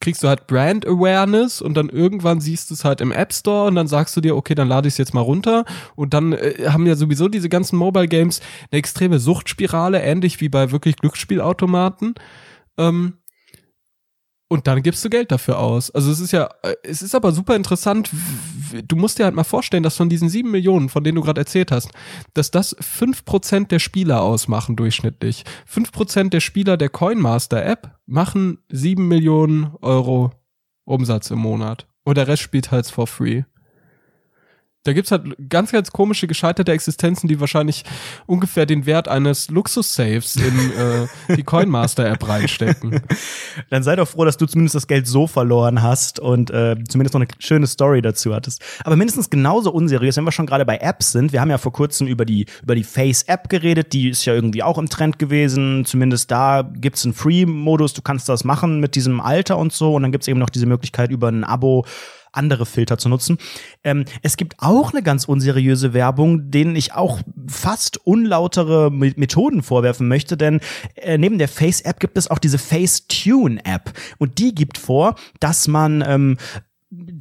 kriegst du halt Brand Awareness und dann irgendwann siehst du es halt im App Store und dann sagst du dir, okay, dann lade ich es jetzt mal runter und dann äh, haben ja sowieso diese ganzen Mobile Games eine extreme Suchtspirale, ähnlich wie bei wirklich Glücksspielautomaten. Ähm, und dann gibst du Geld dafür aus. Also es ist ja, es ist aber super interessant. Du musst dir halt mal vorstellen, dass von diesen sieben Millionen, von denen du gerade erzählt hast, dass das fünf Prozent der Spieler ausmachen durchschnittlich. Fünf Prozent der Spieler der Coinmaster App machen sieben Millionen Euro Umsatz im Monat. Und der Rest spielt halt for free. Da gibt's halt ganz, ganz komische gescheiterte Existenzen, die wahrscheinlich ungefähr den Wert eines Luxus-Saves in äh, die Coinmaster-App reinstecken. Dann sei doch froh, dass du zumindest das Geld so verloren hast und äh, zumindest noch eine schöne Story dazu hattest. Aber mindestens genauso unseriös, wenn wir schon gerade bei Apps sind. Wir haben ja vor kurzem über die, über die Face-App geredet, die ist ja irgendwie auch im Trend gewesen. Zumindest da gibt's einen Free-Modus, du kannst das machen mit diesem Alter und so. Und dann gibt's eben noch diese Möglichkeit über ein Abo andere Filter zu nutzen. Ähm, es gibt auch eine ganz unseriöse Werbung, denen ich auch fast unlautere Methoden vorwerfen möchte, denn äh, neben der Face-App gibt es auch diese Face-Tune-App und die gibt vor, dass man ähm,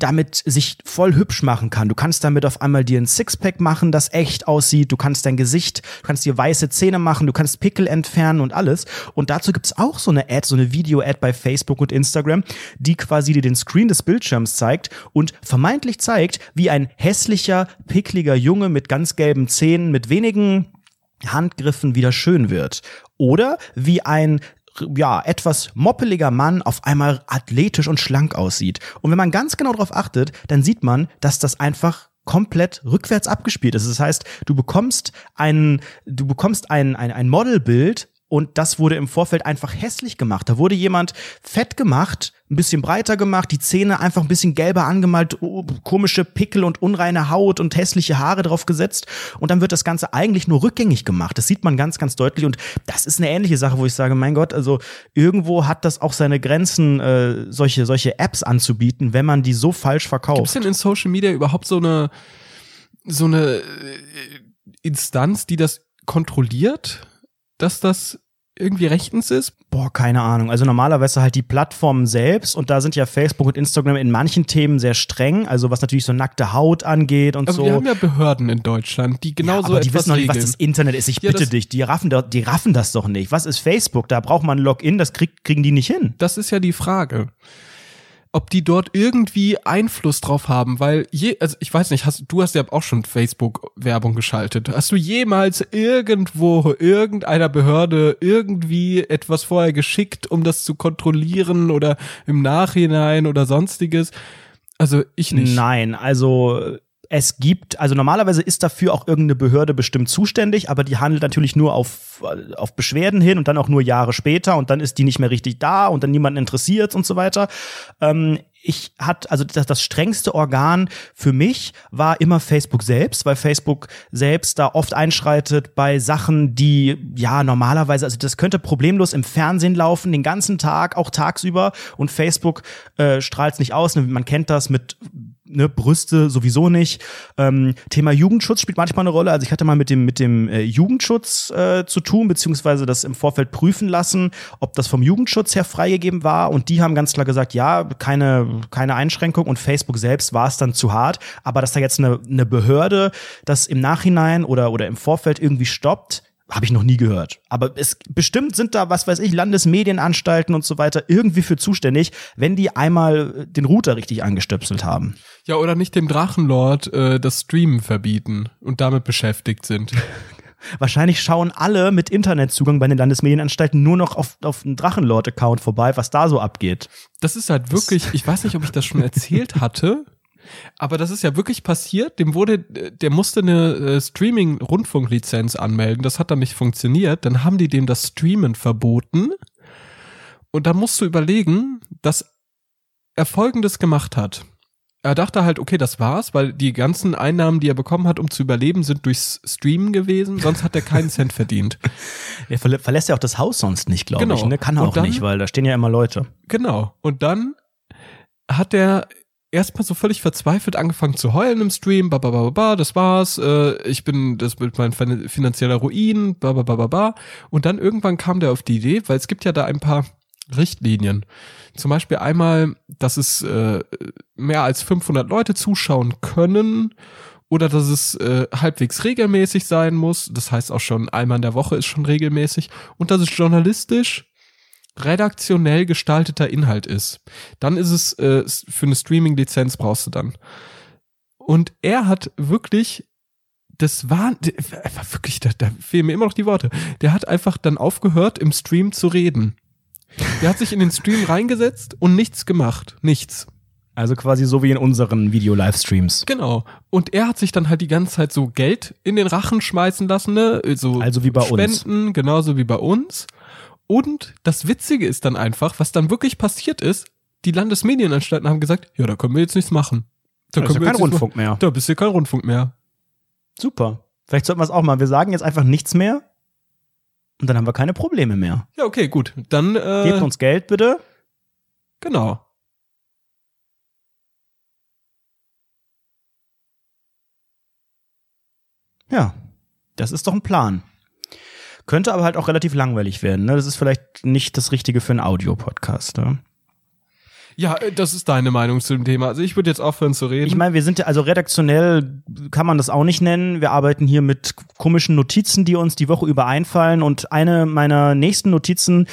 damit sich voll hübsch machen kann. Du kannst damit auf einmal dir ein Sixpack machen, das echt aussieht. Du kannst dein Gesicht, du kannst dir weiße Zähne machen, du kannst Pickel entfernen und alles. Und dazu gibt's auch so eine Ad, so eine Video-Ad bei Facebook und Instagram, die quasi dir den Screen des Bildschirms zeigt und vermeintlich zeigt, wie ein hässlicher, pickliger Junge mit ganz gelben Zähnen, mit wenigen Handgriffen wieder schön wird. Oder wie ein ja, etwas moppeliger Mann auf einmal athletisch und schlank aussieht. Und wenn man ganz genau darauf achtet, dann sieht man, dass das einfach komplett rückwärts abgespielt ist. Das heißt, du bekommst ein, du bekommst ein, ein, ein Modelbild und das wurde im Vorfeld einfach hässlich gemacht. Da wurde jemand fett gemacht, ein bisschen breiter gemacht, die Zähne einfach ein bisschen gelber angemalt, oh, komische Pickel und unreine Haut und hässliche Haare drauf gesetzt und dann wird das Ganze eigentlich nur rückgängig gemacht. Das sieht man ganz, ganz deutlich und das ist eine ähnliche Sache, wo ich sage, mein Gott, also irgendwo hat das auch seine Grenzen, äh, solche, solche Apps anzubieten, wenn man die so falsch verkauft. Gibt es denn in Social Media überhaupt so eine, so eine äh, Instanz, die das kontrolliert? Dass das irgendwie rechtens ist? Boah, keine Ahnung. Also normalerweise halt die Plattformen selbst und da sind ja Facebook und Instagram in manchen Themen sehr streng, also was natürlich so nackte Haut angeht und aber so. Wir haben ja Behörden in Deutschland, die genau ja, so aber die wissen noch nicht, was das Internet ist. Ich ja, bitte dich, die raffen, die raffen das doch nicht. Was ist Facebook? Da braucht man Login, das krieg, kriegen die nicht hin. Das ist ja die Frage ob die dort irgendwie Einfluss drauf haben, weil je, also ich weiß nicht, hast, du hast ja auch schon Facebook-Werbung geschaltet. Hast du jemals irgendwo irgendeiner Behörde irgendwie etwas vorher geschickt, um das zu kontrollieren oder im Nachhinein oder sonstiges? Also ich nicht. Nein, also es gibt, also normalerweise ist dafür auch irgendeine Behörde bestimmt zuständig, aber die handelt natürlich nur auf, auf Beschwerden hin und dann auch nur Jahre später und dann ist die nicht mehr richtig da und dann niemanden interessiert und so weiter. Ähm, ich hat also das, das strengste Organ für mich war immer Facebook selbst, weil Facebook selbst da oft einschreitet bei Sachen, die ja normalerweise, also das könnte problemlos im Fernsehen laufen, den ganzen Tag, auch tagsüber und Facebook äh, strahlt es nicht aus. Man kennt das mit ne, Brüste sowieso nicht. Ähm, Thema Jugendschutz spielt manchmal eine Rolle. Also ich hatte mal mit dem mit dem äh, Jugendschutz äh, zu tun, beziehungsweise das im Vorfeld prüfen lassen, ob das vom Jugendschutz her freigegeben war. Und die haben ganz klar gesagt, ja, keine keine Einschränkung. Und Facebook selbst war es dann zu hart. Aber dass da jetzt eine, eine Behörde das im Nachhinein oder oder im Vorfeld irgendwie stoppt, habe ich noch nie gehört. Aber es bestimmt sind da, was weiß ich, Landesmedienanstalten und so weiter irgendwie für zuständig, wenn die einmal den Router richtig angestöpselt haben. Ja, oder nicht dem Drachenlord äh, das Streamen verbieten und damit beschäftigt sind. Wahrscheinlich schauen alle mit Internetzugang bei den Landesmedienanstalten nur noch auf, auf einen Drachenlord-Account vorbei, was da so abgeht. Das ist halt wirklich, ich weiß nicht, ob ich das schon erzählt hatte. Aber das ist ja wirklich passiert. Dem wurde, der musste eine äh, Streaming-Rundfunklizenz anmelden. Das hat dann nicht funktioniert. Dann haben die dem das Streamen verboten. Und da musst du überlegen, dass er Folgendes gemacht hat. Er dachte halt, okay, das war's, weil die ganzen Einnahmen, die er bekommen hat, um zu überleben, sind durchs Streamen gewesen. Sonst hat er keinen Cent verdient. Er verlässt ja auch das Haus sonst nicht, glaube genau. ich. Ne? Kann er auch dann, nicht, weil da stehen ja immer Leute. Genau. Und dann hat er erstmal so völlig verzweifelt angefangen zu heulen im Stream, ba, ba, ba, ba, das war's, äh, ich bin, das wird mein finanzieller Ruin, ba, ba, ba, ba, ba. Und dann irgendwann kam der auf die Idee, weil es gibt ja da ein paar Richtlinien. Zum Beispiel einmal, dass es äh, mehr als 500 Leute zuschauen können oder dass es äh, halbwegs regelmäßig sein muss. Das heißt auch schon einmal in der Woche ist schon regelmäßig und dass es journalistisch redaktionell gestalteter Inhalt ist. Dann ist es äh, für eine Streaming-Lizenz brauchst du dann. Und er hat wirklich das war, wirklich, da, da fehlen mir immer noch die Worte. Der hat einfach dann aufgehört, im Stream zu reden. Der hat sich in den Stream reingesetzt und nichts gemacht. Nichts. Also quasi so wie in unseren Video-Livestreams. Genau. Und er hat sich dann halt die ganze Zeit so Geld in den Rachen schmeißen lassen, ne? So also wie bei Spenden, uns. genauso wie bei uns. Und das Witzige ist dann einfach, was dann wirklich passiert ist, die Landesmedienanstalten haben gesagt, ja, da können wir jetzt nichts machen. Da, da ist ja kein Rundfunk mehr. Da bist du kein Rundfunk mehr. Super. Vielleicht sollten wir es auch mal. Wir sagen jetzt einfach nichts mehr und dann haben wir keine Probleme mehr. Ja, okay, gut. Dann äh, gebt uns Geld bitte. Genau. Ja, das ist doch ein Plan. Könnte aber halt auch relativ langweilig werden. Ne? Das ist vielleicht nicht das Richtige für einen Audiopodcast. Ne? Ja, äh, das ist deine Meinung zu dem Thema. Also ich würde jetzt aufhören zu reden. Ich meine, wir sind ja, also redaktionell kann man das auch nicht nennen. Wir arbeiten hier mit komischen Notizen, die uns die Woche über einfallen. Und eine meiner nächsten Notizen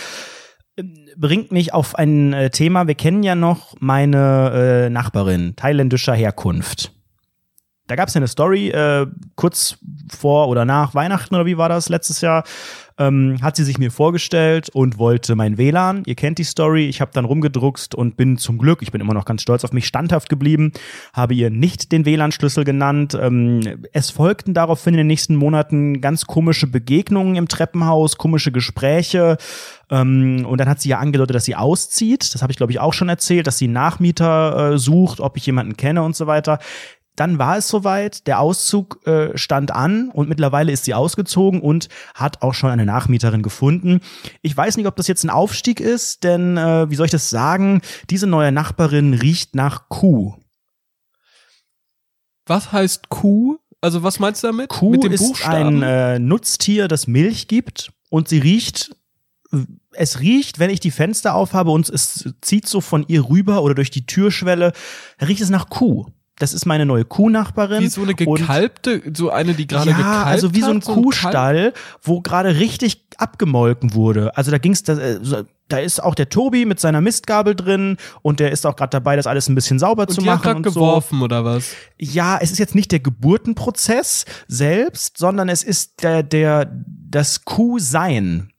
äh, bringt mich auf ein äh, Thema. Wir kennen ja noch meine äh, Nachbarin thailändischer Herkunft. Da gab es ja eine Story, äh, kurz vor oder nach Weihnachten oder wie war das letztes Jahr, ähm, hat sie sich mir vorgestellt und wollte mein WLAN. Ihr kennt die Story. Ich habe dann rumgedruckst und bin zum Glück, ich bin immer noch ganz stolz auf mich, standhaft geblieben, habe ihr nicht den WLAN-Schlüssel genannt. Ähm, es folgten daraufhin in den nächsten Monaten ganz komische Begegnungen im Treppenhaus, komische Gespräche. Ähm, und dann hat sie ja angedeutet, dass sie auszieht. Das habe ich, glaube ich, auch schon erzählt, dass sie Nachmieter äh, sucht, ob ich jemanden kenne und so weiter. Dann war es soweit, der Auszug äh, stand an und mittlerweile ist sie ausgezogen und hat auch schon eine Nachmieterin gefunden. Ich weiß nicht, ob das jetzt ein Aufstieg ist, denn äh, wie soll ich das sagen? Diese neue Nachbarin riecht nach Kuh. Was heißt Kuh? Also was meinst du damit? Kuh Mit dem ist Buchstaben? ein äh, Nutztier, das Milch gibt und sie riecht es riecht, wenn ich die Fenster aufhabe und es zieht so von ihr rüber oder durch die Türschwelle, riecht es nach Kuh das ist meine neue Kuhnachbarin. Wie so eine gekalbte, so eine, die gerade ja, gekalbt also wie so ein Kuhstall, wo gerade richtig abgemolken wurde. Also da ging's, da, äh, da ist auch der Tobi mit seiner Mistgabel drin und der ist auch gerade dabei, das alles ein bisschen sauber und zu machen. Hat und geworfen so. oder was? Ja, es ist jetzt nicht der Geburtenprozess selbst, sondern es ist der, der das Kuhsein.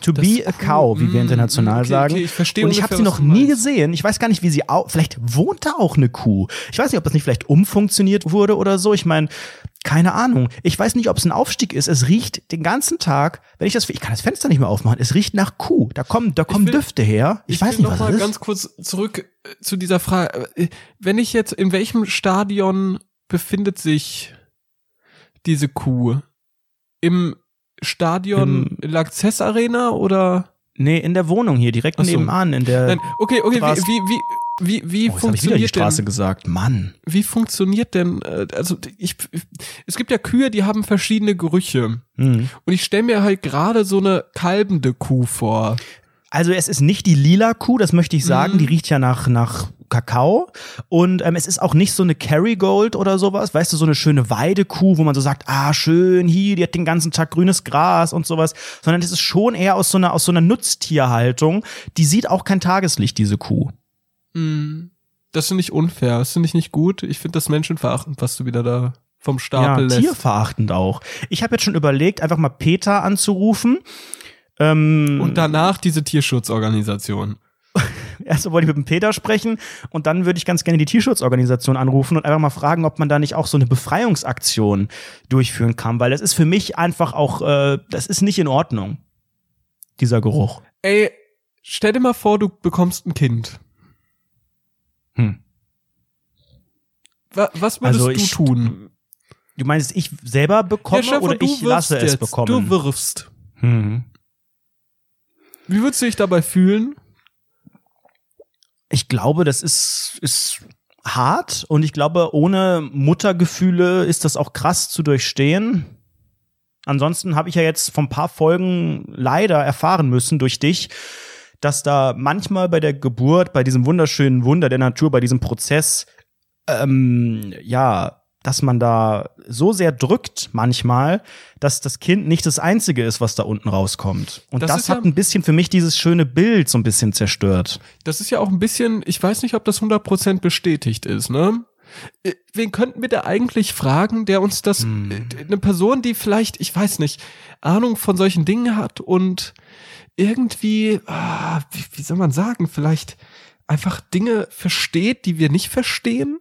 To das, be a cow, wie wir international okay, sagen. Okay, ich verstehe Und ich habe sie noch nie gesehen. Ich weiß gar nicht, wie sie auch. Vielleicht wohnt da auch eine Kuh. Ich weiß nicht, ob das nicht vielleicht umfunktioniert wurde oder so. Ich meine, keine Ahnung. Ich weiß nicht, ob es ein Aufstieg ist. Es riecht den ganzen Tag, wenn ich das, ich kann das Fenster nicht mehr aufmachen. Es riecht nach Kuh. Da kommen, da kommen will, Düfte her. Ich, ich weiß nicht, was das ist. ganz kurz zurück äh, zu dieser Frage. Äh, wenn ich jetzt, in welchem Stadion befindet sich diese Kuh? Im Stadion Im, Arena oder? Nee, in der Wohnung hier, direkt so. nebenan, in der. Nein, okay, okay, wie, wie, wie, wie, wie oh, funktioniert die Straße denn, gesagt, Mann. Wie funktioniert denn, äh, also ich, es gibt ja Kühe, die haben verschiedene Gerüche. Mhm. Und ich stelle mir halt gerade so eine kalbende Kuh vor. Also es ist nicht die lila Kuh, das möchte ich sagen. Mhm. Die riecht ja nach, nach Kakao. Und ähm, es ist auch nicht so eine Kerrygold oder sowas, weißt du, so eine schöne Weidekuh, wo man so sagt, ah, schön, hier, die hat den ganzen Tag grünes Gras und sowas, sondern es ist schon eher aus so einer, aus so einer Nutztierhaltung. Die sieht auch kein Tageslicht, diese Kuh. Mhm. Das finde ich unfair, das finde ich nicht gut. Ich finde das menschenverachtend, was du wieder da vom Stapel ja, lässt. tierverachtend auch. Ich habe jetzt schon überlegt, einfach mal Peter anzurufen. Ähm, und danach diese Tierschutzorganisation. Erst wollte ich mit dem Peter sprechen und dann würde ich ganz gerne die Tierschutzorganisation anrufen und einfach mal fragen, ob man da nicht auch so eine Befreiungsaktion durchführen kann, weil das ist für mich einfach auch, äh, das ist nicht in Ordnung, dieser Geruch. Ey, stell dir mal vor, du bekommst ein Kind. Hm. Was würdest also ich, du tun? Du meinst, ich selber bekomme ja, oder ich lasse jetzt. es bekommen? Du wirfst. Hm. Wie würdest du dich dabei fühlen? Ich glaube, das ist, ist hart und ich glaube, ohne Muttergefühle ist das auch krass zu durchstehen. Ansonsten habe ich ja jetzt von paar Folgen leider erfahren müssen durch dich, dass da manchmal bei der Geburt, bei diesem wunderschönen Wunder der Natur, bei diesem Prozess, ähm, ja, dass man da so sehr drückt manchmal, dass das Kind nicht das Einzige ist, was da unten rauskommt. Und das, das hat ja, ein bisschen für mich dieses schöne Bild so ein bisschen zerstört. Das ist ja auch ein bisschen, ich weiß nicht, ob das 100% bestätigt ist, ne? Äh, wen könnten wir da eigentlich fragen, der uns das, hm. Äh, eine Person, die vielleicht, ich weiß nicht, Ahnung von solchen Dingen hat und irgendwie, ah, wie, wie soll man sagen, vielleicht einfach Dinge versteht, die wir nicht verstehen?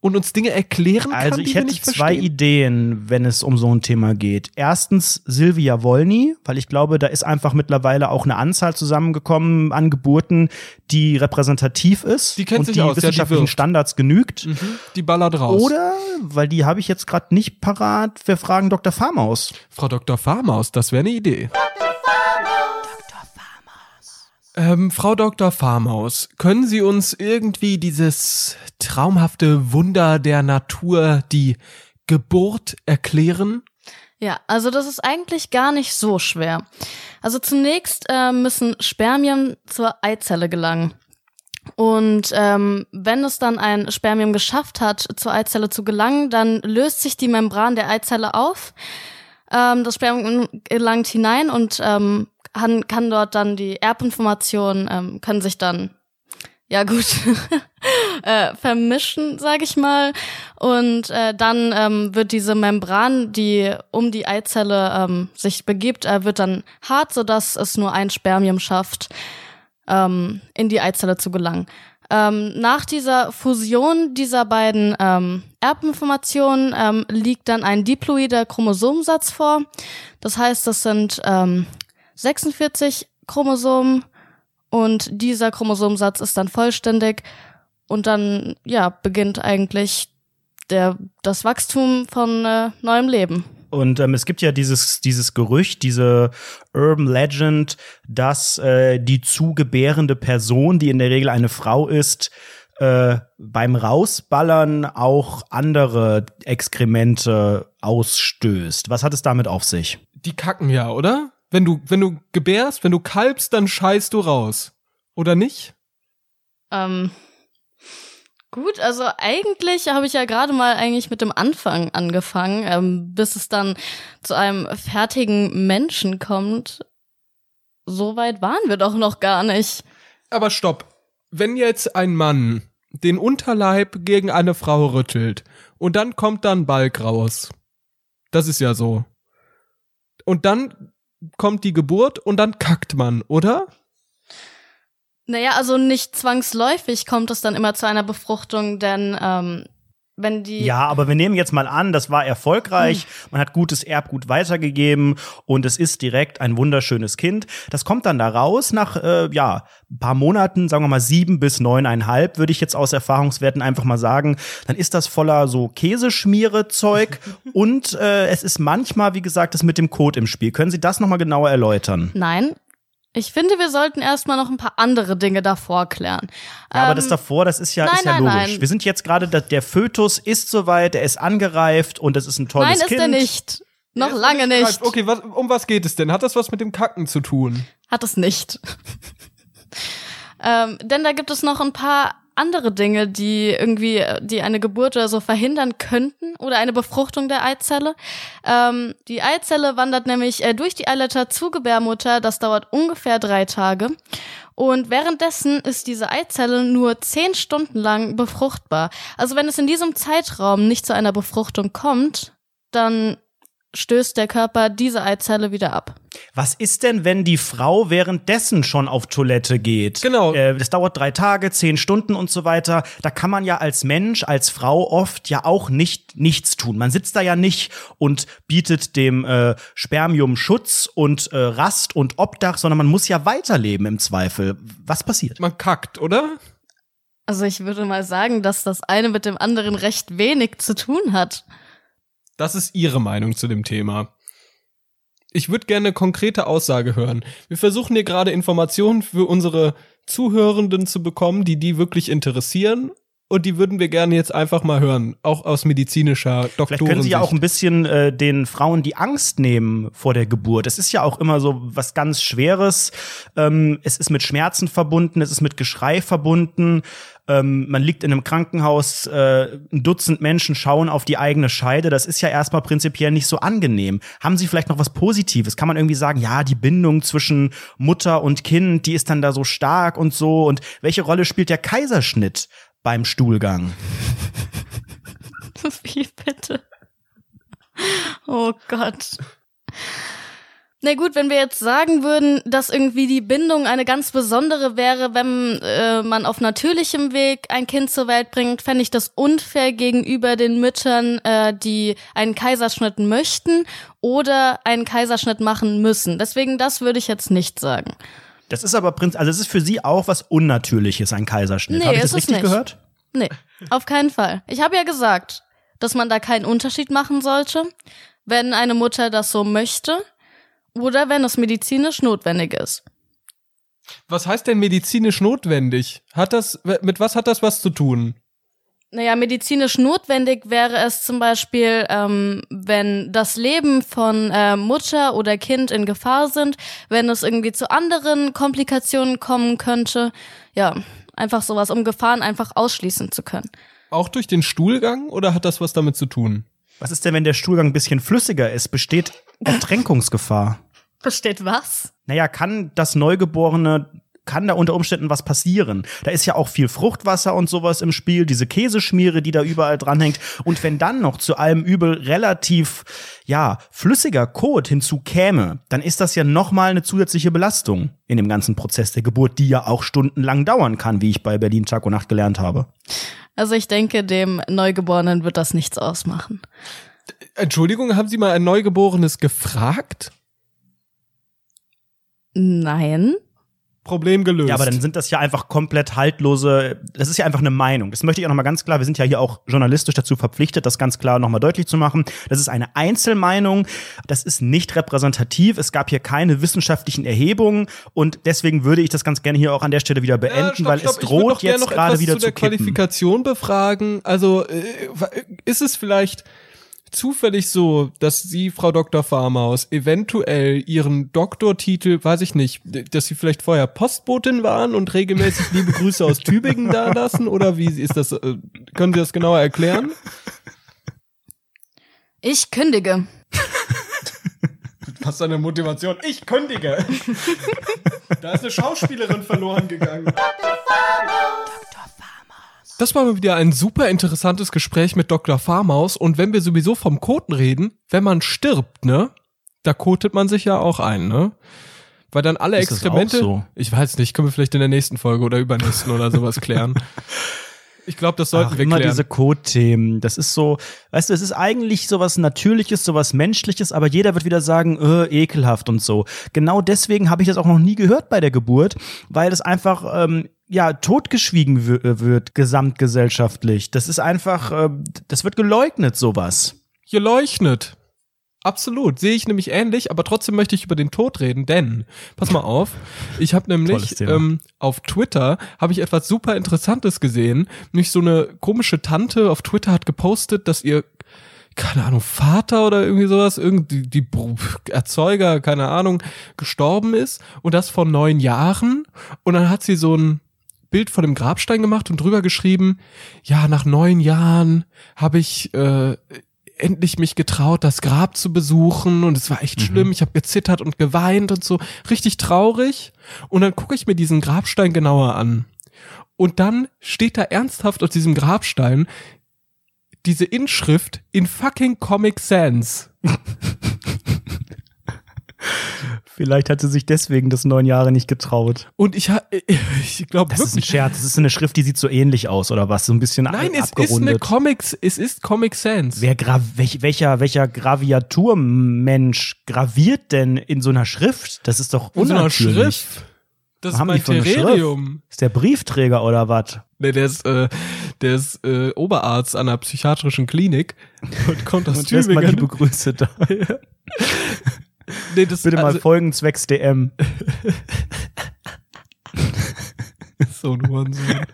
Und uns Dinge erklären kann, Also ich die hätte wir nicht zwei verstehen? Ideen, wenn es um so ein Thema geht. Erstens Silvia Wolny, weil ich glaube, da ist einfach mittlerweile auch eine Anzahl zusammengekommen an Geburten, die repräsentativ ist Die kennt und sich die aus, ja, die wissenschaftlichen. Standards genügt. Mhm. Die ballert raus. Oder, weil die habe ich jetzt gerade nicht parat, wir fragen Dr. Farmaus. Frau Dr. Farmaus, das wäre eine Idee. Ähm, Frau Dr. Farmaus, können Sie uns irgendwie dieses traumhafte Wunder der Natur, die Geburt, erklären? Ja, also das ist eigentlich gar nicht so schwer. Also zunächst äh, müssen Spermien zur Eizelle gelangen. Und ähm, wenn es dann ein Spermium geschafft hat, zur Eizelle zu gelangen, dann löst sich die Membran der Eizelle auf. Ähm, das Spermium gelangt hinein und ähm, kann, kann dort dann die Erbinformationen ähm, können sich dann ja gut äh, vermischen, sage ich mal. Und äh, dann ähm, wird diese Membran, die um die Eizelle ähm, sich begibt, äh, wird dann hart, sodass es nur ein Spermium schafft, ähm, in die Eizelle zu gelangen. Ähm, nach dieser Fusion dieser beiden ähm, Erbinformationen ähm, liegt dann ein diploider Chromosomensatz vor. Das heißt, das sind ähm, 46 Chromosomen und dieser Chromosomensatz ist dann vollständig und dann ja beginnt eigentlich der das Wachstum von äh, neuem Leben. Und ähm, es gibt ja dieses, dieses Gerücht, diese Urban Legend, dass äh, die zu gebärende Person, die in der Regel eine Frau ist, äh, beim Rausballern auch andere Exkremente ausstößt. Was hat es damit auf sich? Die kacken ja, oder? Wenn du, wenn du gebärst, wenn du kalbst, dann scheißt du raus. Oder nicht? Ähm, gut, also eigentlich habe ich ja gerade mal eigentlich mit dem Anfang angefangen, ähm, bis es dann zu einem fertigen Menschen kommt. So weit waren wir doch noch gar nicht. Aber stopp. Wenn jetzt ein Mann den Unterleib gegen eine Frau rüttelt und dann kommt dann Balk raus. Das ist ja so. Und dann kommt die Geburt und dann kackt man, oder? Naja, also nicht zwangsläufig kommt es dann immer zu einer Befruchtung, denn ähm, wenn die. Ja, aber wir nehmen jetzt mal an, das war erfolgreich, man hat gutes Erbgut weitergegeben und es ist direkt ein wunderschönes Kind. Das kommt dann da raus nach, äh, ja, ein paar Monaten, sagen wir mal sieben bis neuneinhalb, würde ich jetzt aus Erfahrungswerten einfach mal sagen. Dann ist das voller so Käseschmiere-Zeug und äh, es ist manchmal, wie gesagt, das mit dem Code im Spiel. Können Sie das nochmal genauer erläutern? Nein. Ich finde, wir sollten erstmal noch ein paar andere Dinge davor klären. Ja, aber Ähm, das davor, das ist ja, nein, ist ja nein, logisch. nein. Wir sind jetzt gerade, der, Fötus ist soweit, er ist angereift und es ist ein tolles Nein, ist Kind. er nicht. Noch Er lange nicht nicht. Okay, was, um was geht es denn? Hat das was mit dem Kacken zu tun? Hat es nicht. ähm, denn da gibt es noch ein paar andere Dinge, die irgendwie, äh, die eine Geburt oder so verhindern könnten oder eine Befruchtung der Eizelle. Ähm, die Eizelle wandert nämlich äh, durch die Eileiter zur Gebärmutter. Das dauert ungefähr drei Tage. Und währenddessen ist diese Eizelle nur zehn Stunden lang befruchtbar. Also wenn es in diesem Zeitraum nicht zu einer Befruchtung kommt, dann stößt der Körper diese Eizelle wieder ab. Was ist denn, wenn die Frau währenddessen schon auf Toilette geht? Genau. Äh, das dauert drei Tage, zehn Stunden und so weiter. Da kann man ja als Mensch, als Frau oft ja auch nicht nichts tun. Man sitzt da ja nicht und bietet dem äh, Spermium Schutz und äh, Rast und Obdach, sondern man muss ja weiterleben im Zweifel. Was passiert? Man kackt, oder? Also ich würde mal sagen, dass das eine mit dem anderen recht wenig zu tun hat. Das ist Ihre Meinung zu dem Thema. Ich würde gerne eine konkrete Aussage hören. Wir versuchen hier gerade Informationen für unsere Zuhörenden zu bekommen, die die wirklich interessieren. und die würden wir gerne jetzt einfach mal hören, auch aus medizinischer Doktoren. Vielleicht können Sie ja auch ein bisschen äh, den Frauen die Angst nehmen vor der Geburt. Es ist ja auch immer so was ganz Schweres. Ähm, es ist mit Schmerzen verbunden, es ist mit Geschrei verbunden. Ähm, man liegt in einem Krankenhaus, äh, ein Dutzend Menschen schauen auf die eigene Scheide. Das ist ja erstmal prinzipiell nicht so angenehm. Haben Sie vielleicht noch was Positives? Kann man irgendwie sagen, ja, die Bindung zwischen Mutter und Kind, die ist dann da so stark und so. Und welche Rolle spielt der Kaiserschnitt? beim Stuhlgang. Wie bitte? Oh Gott. Na gut, wenn wir jetzt sagen würden, dass irgendwie die Bindung eine ganz besondere wäre, wenn äh, man auf natürlichem Weg ein Kind zur Welt bringt, fände ich das unfair gegenüber den Müttern, äh, die einen Kaiserschnitt möchten oder einen Kaiserschnitt machen müssen. Deswegen, das würde ich jetzt nicht sagen. Das ist aber Prinz, also es ist für Sie auch was Unnatürliches, ein Kaiserschnitt. Nee, Habe ich das richtig nicht. gehört? Nee, auf keinen Fall. Ich habe ja gesagt, dass man da keinen Unterschied machen sollte, wenn eine Mutter das so möchte oder wenn es medizinisch notwendig ist. Was heißt denn medizinisch notwendig? Hat das, mit was hat das was zu tun? Naja, medizinisch notwendig wäre es zum Beispiel, ähm, wenn das Leben von äh, Mutter oder Kind in Gefahr sind, wenn es irgendwie zu anderen Komplikationen kommen könnte. Ja, einfach sowas, um Gefahren einfach ausschließen zu können. Auch durch den Stuhlgang oder hat das was damit zu tun? Was ist denn, wenn der Stuhlgang ein bisschen flüssiger ist? Besteht Ertränkungsgefahr? Besteht was? Naja, kann das Neugeborene kann da unter Umständen was passieren. Da ist ja auch viel Fruchtwasser und sowas im Spiel, diese Käseschmiere, die da überall dranhängt. Und wenn dann noch zu allem Übel relativ, ja, flüssiger Kot hinzukäme, dann ist das ja nochmal eine zusätzliche Belastung in dem ganzen Prozess der Geburt, die ja auch stundenlang dauern kann, wie ich bei Berlin Tag und Nacht gelernt habe. Also ich denke, dem Neugeborenen wird das nichts ausmachen. Entschuldigung, haben Sie mal ein Neugeborenes gefragt? Nein. Problem gelöst. Ja, aber dann sind das ja einfach komplett haltlose, das ist ja einfach eine Meinung. Das möchte ich auch nochmal ganz klar, wir sind ja hier auch journalistisch dazu verpflichtet, das ganz klar nochmal deutlich zu machen. Das ist eine Einzelmeinung, das ist nicht repräsentativ, es gab hier keine wissenschaftlichen Erhebungen und deswegen würde ich das ganz gerne hier auch an der Stelle wieder beenden, ja, stopp, weil stopp, es droht jetzt gerade wieder zu, der kippen. Qualifikation befragen. Also äh, ist es vielleicht zufällig so, dass Sie, Frau Dr. Farmaus, eventuell Ihren Doktortitel, weiß ich nicht, dass Sie vielleicht vorher Postbotin waren und regelmäßig liebe Grüße aus Tübingen da lassen? Oder wie ist das? Äh, können Sie das genauer erklären? Ich kündige. Was ist deine Motivation? Ich kündige. da ist eine Schauspielerin verloren gegangen. Dr. Farmaus. Das war mal wieder ein super interessantes Gespräch mit Dr. Farmaus. Und wenn wir sowieso vom Koten reden, wenn man stirbt, ne, da kotet man sich ja auch ein, ne? Weil dann alle Ist Exkremente. So? Ich weiß nicht, können wir vielleicht in der nächsten Folge oder übernächsten oder sowas klären. Ich glaube, das sollten Ach, wir immer klären. diese Code-Themen. Das ist so, weißt du, es ist eigentlich sowas Natürliches, sowas Menschliches, aber jeder wird wieder sagen, äh, ekelhaft und so. Genau deswegen habe ich das auch noch nie gehört bei der Geburt, weil es einfach ähm, ja totgeschwiegen äh, wird gesamtgesellschaftlich. Das ist einfach, äh, das wird geleugnet, sowas. Geleugnet. Absolut, sehe ich nämlich ähnlich, aber trotzdem möchte ich über den Tod reden, denn pass mal auf, ich habe nämlich ähm, auf Twitter habe ich etwas super Interessantes gesehen, nämlich so eine komische Tante auf Twitter hat gepostet, dass ihr keine Ahnung Vater oder irgendwie sowas, irgendwie die Erzeuger, keine Ahnung, gestorben ist und das vor neun Jahren und dann hat sie so ein Bild von dem Grabstein gemacht und drüber geschrieben, ja, nach neun Jahren habe ich äh, endlich mich getraut, das Grab zu besuchen und es war echt mhm. schlimm. Ich habe gezittert und geweint und so, richtig traurig. Und dann gucke ich mir diesen Grabstein genauer an. Und dann steht da ernsthaft aus diesem Grabstein diese Inschrift in fucking Comic Sans. Vielleicht hat sie sich deswegen das neun Jahre nicht getraut. Und ich, ich glaube Das ist ein Scherz. Das ist eine Schrift, die sieht so ähnlich aus oder was? So ein bisschen Nein, es ist eine Comics, es ist Comic Sans. Wer welch, welcher, welcher Graviaturmensch graviert denn in so einer Schrift? Das ist doch unnatürlich. In so einer Schrift? Das ist mein Terrarium. Ist der Briefträger oder was? Nee, der ist, äh, der ist äh, Oberarzt an einer psychiatrischen Klinik und kommt aus und Tübingen. Mal liebe Grüße da. nee, das, Bitte mal also, folgen zwecks DM. so ein Hurensohn.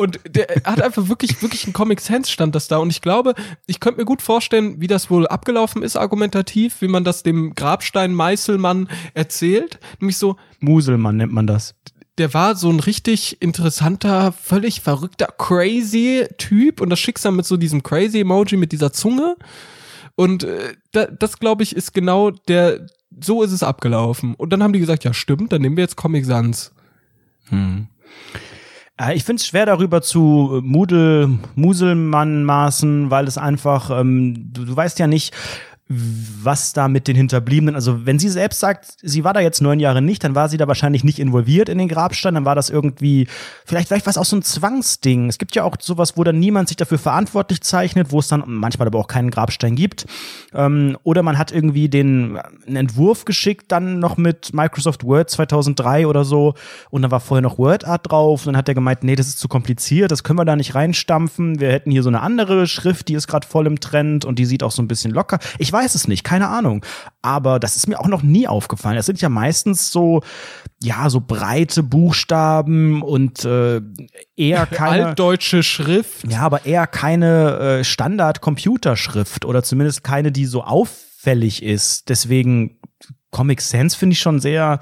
Und der hat einfach wirklich, wirklich ein Comic Sans stand das da. Und ich glaube, ich könnte mir gut vorstellen, wie das wohl abgelaufen ist, argumentativ, wie man das dem Grabstein Meißelmann erzählt. Nämlich so. Muselmann nennt man das. Der war so ein richtig interessanter, völlig verrückter, crazy Typ. Und das Schicksal mit so diesem crazy Emoji mit dieser Zunge. Und äh, da, das, glaube ich, ist genau der, so ist es abgelaufen. Und dann haben die gesagt, ja stimmt, dann nehmen wir jetzt Comic Sans. Hm. Äh, ich finde es schwer darüber zu Mudel, Muselmann maßen, weil es einfach, ähm, du, du weißt ja nicht, was da mit den Hinterbliebenen, also wenn sie selbst sagt, sie war da jetzt neun Jahre nicht, dann war sie da wahrscheinlich nicht involviert in den Grabstein, dann war das irgendwie, vielleicht, vielleicht war es auch so ein Zwangsding. Es gibt ja auch sowas, wo dann niemand sich dafür verantwortlich zeichnet, wo es dann manchmal aber auch keinen Grabstein gibt. Ähm, oder man hat irgendwie den einen Entwurf geschickt, dann noch mit Microsoft Word 2003 oder so, und dann war vorher noch WordArt drauf, und dann hat er gemeint, nee, das ist zu kompliziert, das können wir da nicht reinstampfen, wir hätten hier so eine andere Schrift, die ist gerade voll im Trend und die sieht auch so ein bisschen locker. Ich weiß es nicht, keine Ahnung. Aber das ist mir auch noch nie aufgefallen. Das sind ja meistens so, ja, so breite Buchstaben und äh, eher keine. Altdeutsche Schrift. Ja, aber eher keine äh, Standard-Computerschrift oder zumindest keine, die so auffällig ist. Deswegen Comic Sans finde ich schon sehr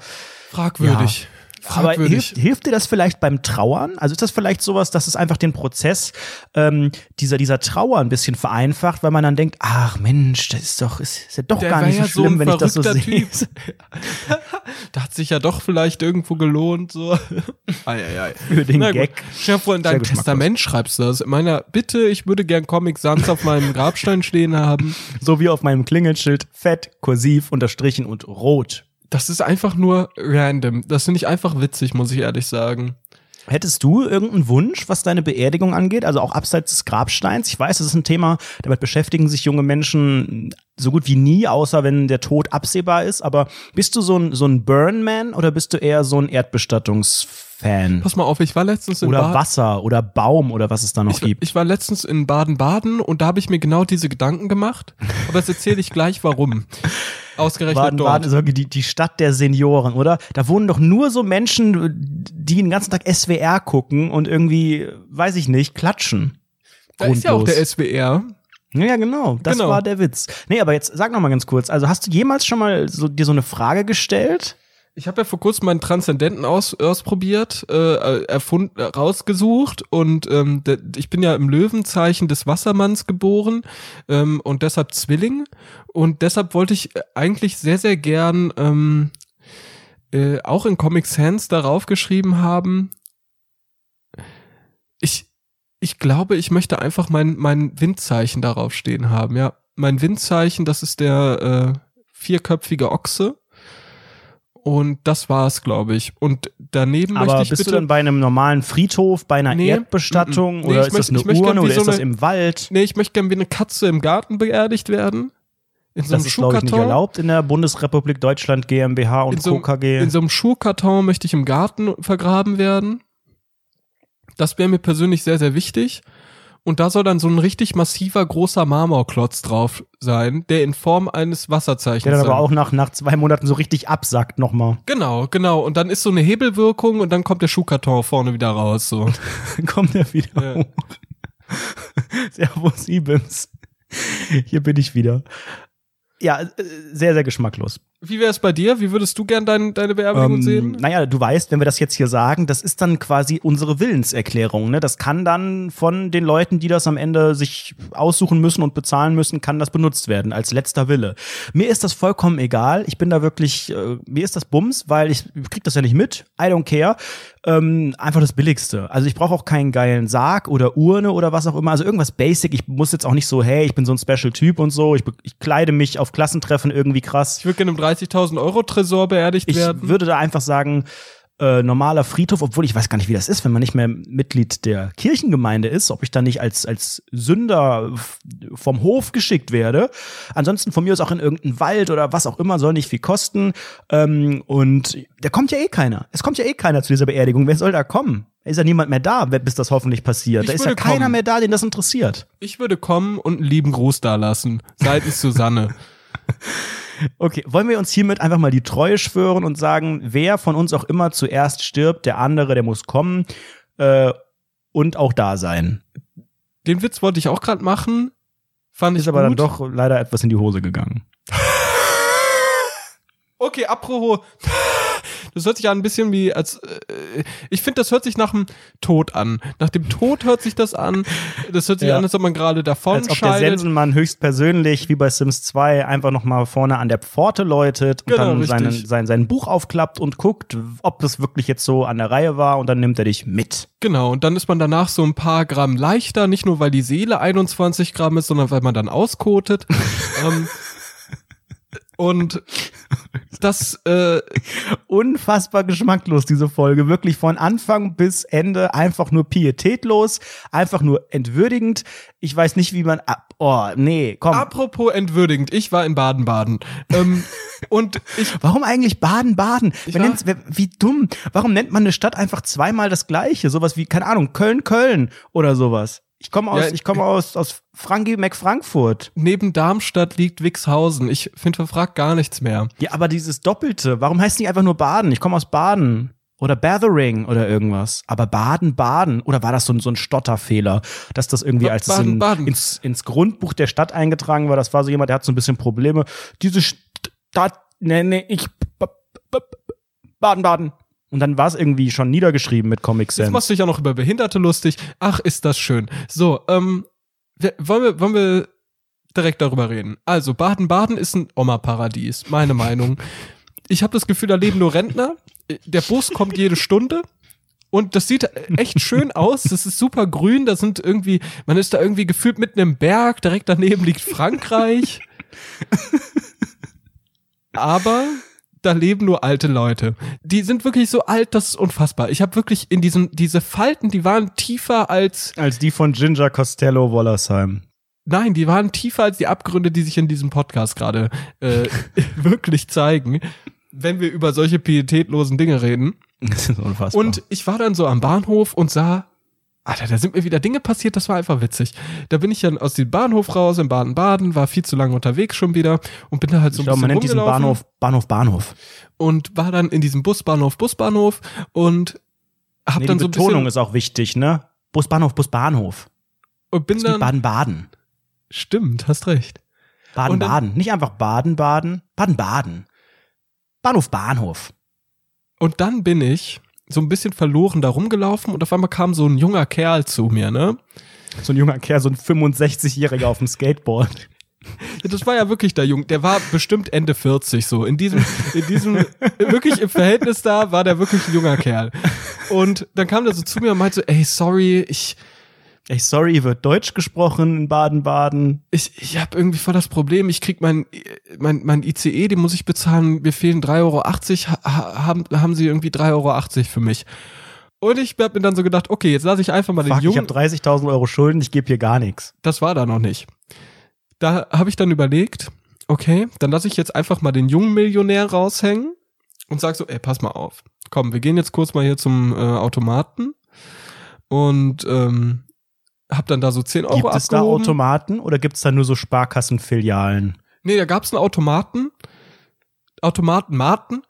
fragwürdig. Aber hilft, hilft dir das vielleicht beim Trauern? Also ist das vielleicht sowas, dass es einfach den Prozess ähm, dieser, dieser Trauer ein bisschen vereinfacht, weil man dann denkt, ach Mensch, das ist doch, ist, ist ja doch Der gar nicht so schlimm, so wenn ich das so sehe. da hat sich ja doch vielleicht irgendwo gelohnt, so. ei, ei, ei. Für den Na Gag. Chef, in deinem Testament schreibst du das. In meiner Bitte, ich würde gern Comic Sans auf meinem Grabstein stehen haben. So wie auf meinem Klingelschild, fett, kursiv, unterstrichen und rot das ist einfach nur random. Das finde ich einfach witzig, muss ich ehrlich sagen. Hättest du irgendeinen Wunsch, was deine Beerdigung angeht? Also auch abseits des Grabsteins? Ich weiß, das ist ein Thema, damit beschäftigen sich junge Menschen so gut wie nie, außer wenn der Tod absehbar ist. Aber bist du so ein, so ein Burnman oder bist du eher so ein Erdbestattungs-Fan? Pass mal auf, ich war letztens in Oder Bad Wasser oder Baum oder was es da noch ich, gibt. Ich war letztens in Baden-Baden und da habe ich mir genau diese Gedanken gemacht. Aber das erzähle ich gleich, warum. Ausgerechnet Baden, dort. Baden ist irgendwie die, die Stadt der Senioren, oder? Da wohnen doch nur so Menschen, die den ganzen Tag SWR gucken und irgendwie, weiß ich nicht, klatschen. Da ist ja auch der SWR. Ja, genau. Das Genau. war der Witz. Nee, aber jetzt sag noch mal ganz kurz. Also hast du jemals schon mal so, dir so eine Frage gestellt? Ich habe ja vor kurzem meinen Transzendenten aus, ausprobiert, äh, erfunden, rausgesucht und ähm, der, ich bin ja im Löwenzeichen des Wassermanns geboren ähm, und deshalb Zwilling und deshalb wollte ich eigentlich sehr sehr gern ähm, äh, auch in Comic Sans darauf geschrieben haben. Ich ich glaube, ich möchte einfach mein mein Windzeichen darauf stehen haben. Ja, mein Windzeichen, das ist der äh, vierköpfige Ochse. Und das war's, glaube ich. Und daneben Aber möchte ich bist bitte. du dann bei einem normalen Friedhof, bei einer Nee, Erdbestattung mm, mm. Nee, oder ist möchte- das eine Urne oder so ist das eine- im Wald? nee, ich möchte gerne wie eine Katze im Garten beerdigt werden. In so Das einem ist, glaube ich, nicht erlaubt in der Bundesrepublik Deutschland GmbH und In so, Co. KG. in so einem Schuhkarton möchte ich im Garten vergraben werden. Das wäre mir persönlich sehr, sehr wichtig. Und da soll dann so ein richtig massiver, großer Marmorklotz drauf sein, der in Form eines Wasserzeichens der dann sein aber auch nach, nach zwei Monaten so richtig absackt nochmal. Genau, genau. Und dann ist so eine Hebelwirkung und dann kommt der Schuhkarton vorne wieder raus. So. Dann kommt er wieder Ja. hoch. Servus, Ibims. Hier bin ich wieder. Ja, äh, sehr, sehr geschmacklos. Wie wäre es bei dir? Wie würdest du gern dein, deine Beerdigung Ähm, sehen? naja, du weißt, wenn wir das jetzt hier sagen, das ist dann quasi unsere Willenserklärung. Ne? Das kann dann von den Leuten, die das am Ende sich aussuchen müssen und bezahlen müssen, kann das benutzt werden als letzter Wille. Mir ist das vollkommen egal. Ich bin da wirklich, äh, mir ist das Bums, weil ich krieg das ja nicht mit. I don't care. Ähm, einfach das Billigste. Also ich brauche auch keinen geilen Sarg oder Urne oder was auch immer. Also irgendwas Basic. Ich muss jetzt auch nicht so, hey, ich bin so ein Special-Typ und so. Ich, ich kleide mich auf Klassentreffen irgendwie krass. Ich würde gerne im 30.000 Euro Tresor beerdigt Ich werden. würde da einfach sagen, äh, normaler Friedhof, obwohl ich weiß gar nicht, wie das ist, wenn man nicht mehr Mitglied der Kirchengemeinde ist, ob ich dann nicht als, als Sünder vom Hof geschickt werde. Ansonsten von mir aus auch in irgendeinen Wald oder was auch immer, soll nicht viel kosten. Ähm, und da kommt ja eh keiner. Es kommt ja eh keiner zu dieser Beerdigung. Wer soll da kommen? Da ist ja niemand mehr da, bis das hoffentlich passiert. Ich da ist ja keiner kommen. mehr da, den das interessiert. Ich würde kommen und einen lieben Gruß da lassen. Seitens Susanne. Okay, wollen wir uns hiermit einfach mal die Treue schwören und sagen, wer von uns auch immer zuerst stirbt, der andere, der muss kommen. Äh, und auch da sein. Den Witz wollte ich auch gerade machen. Fand Ist ich aber gut. dann doch leider etwas in die Hose gegangen. Okay, apropos. Das hört sich an ein bisschen wie als äh, ich finde, das hört sich nach dem Tod an. Nach dem Tod hört sich das an. Das hört sich Ja. an, als ob man gerade davon Als ob der. Sensenmann höchstpersönlich, wie bei Sims 2, einfach nochmal vorne an der Pforte läutet und Genau, dann seinen, sein, sein Buch aufklappt und guckt, ob das wirklich jetzt so an der Reihe war und dann nimmt er dich mit. Genau, und dann ist man danach so ein paar Gramm leichter, nicht nur weil die Seele 21 Gramm ist, sondern weil man dann auskotet. ähm, und das, äh, Unfassbar geschmacklos, diese Folge. Wirklich von Anfang bis Ende einfach nur pietätlos, einfach nur entwürdigend. Ich weiß nicht, wie man. ab- Oh, nee, komm. apropos entwürdigend, ich war in Baden-Baden. ähm, und ich, Warum eigentlich Baden-Baden? Wie dumm. Warum nennt man eine Stadt einfach zweimal das gleiche? Sowas wie, keine Ahnung, Köln-Köln oder sowas. Ich komme aus, Ja, ich komme aus, aus Frankie McFrankfurt. neben Darmstadt liegt Wixhausen. Ich finde, verfragt gar nichts mehr. Ja, aber dieses Doppelte, warum heißt nicht einfach nur Baden? Ich komme aus Baden. Oder Bathering oder irgendwas. Aber Baden-Baden. Oder war das so ein, so ein Stotterfehler, dass das irgendwie als es in, Baden-Baden. ins, ins Grundbuch der Stadt eingetragen war? Das war so jemand, der hat so ein bisschen Probleme. Diese Stadt nenne ich Ba- Ba- Baden-Baden. Und dann war es irgendwie schon niedergeschrieben mit Comic Jetzt Sans. machst du dich auch noch über Behinderte lustig. Ach, ist das schön. So, ähm, wollen, wir, wollen wir direkt darüber reden? Also, Baden-Baden ist ein Oma-Paradies, meine Meinung. Ich habe das Gefühl, da leben nur Rentner. Der Bus kommt jede Stunde. Und das sieht echt schön aus. Das ist super grün. Da sind irgendwie, man ist da irgendwie gefühlt mitten im Berg. Direkt daneben liegt Frankreich. Aber da leben nur alte Leute. Die sind wirklich so alt, das ist unfassbar. Ich habe wirklich in diesen diese Falten, die waren tiefer als Als die von Ginger Costello Wollersheim. nein, die waren tiefer als die Abgründe, die sich in diesem Podcast gerade äh, wirklich zeigen, wenn wir über solche pietätlosen Dinge reden. Das ist unfassbar. Und ich war dann so am Bahnhof und sah, Alter, da sind mir wieder Dinge passiert, das war einfach witzig. Da bin ich dann aus dem Bahnhof raus in Baden-Baden, war viel zu lange unterwegs schon wieder und bin da halt so ich ein glaube, bisschen man nennt diesen. Bahnhof Bahnhof Bahnhof. und war dann in diesem Busbahnhof, Busbahnhof und hab Nee, dann die so ein Betonung ist auch wichtig, ne? Busbahnhof, Busbahnhof. und bin Das dann Baden-Baden. stimmt, hast recht. Baden-Baden. Nicht einfach Baden-Baden. Baden-Baden. Bahnhof, Bahnhof. Und dann bin ich so ein bisschen verloren da rumgelaufen und auf einmal kam so ein junger Kerl zu mir, ne? So ein junger Kerl, so ein 65-Jähriger auf dem Skateboard. Ja, Das war ja wirklich der Jung, der war bestimmt Ende 40 so. In diesem, in diesem, wirklich im Verhältnis da war der wirklich ein junger Kerl. Und dann kam der so zu mir und meinte so, ey, sorry, ich, Ey, sorry, wird Deutsch gesprochen in Baden-Baden. ich, ich habe irgendwie voll das Problem, ich krieg mein, mein, mein ICE, den muss ich bezahlen, mir fehlen 3,80 Euro, ha, haben, haben sie irgendwie 3,80 Euro für mich. Und ich hab mir dann so gedacht, okay, jetzt lasse ich einfach mal den Fuck, ich Jungen. habe 30.000 Euro Schulden, ich gebe hier gar nichts. Das war da noch nicht. Da habe ich dann überlegt, okay, dann lasse ich jetzt einfach mal den jungen Millionär raushängen und sag so, ey, pass mal auf. Komm, wir gehen jetzt kurz mal hier zum äh, Automaten und ähm, hab dann da so 10 Euro Gibt es da. Automaten oder gibt es da nur so Sparkassenfilialen? Nee, da gab's einen Automaten, Automatenmaten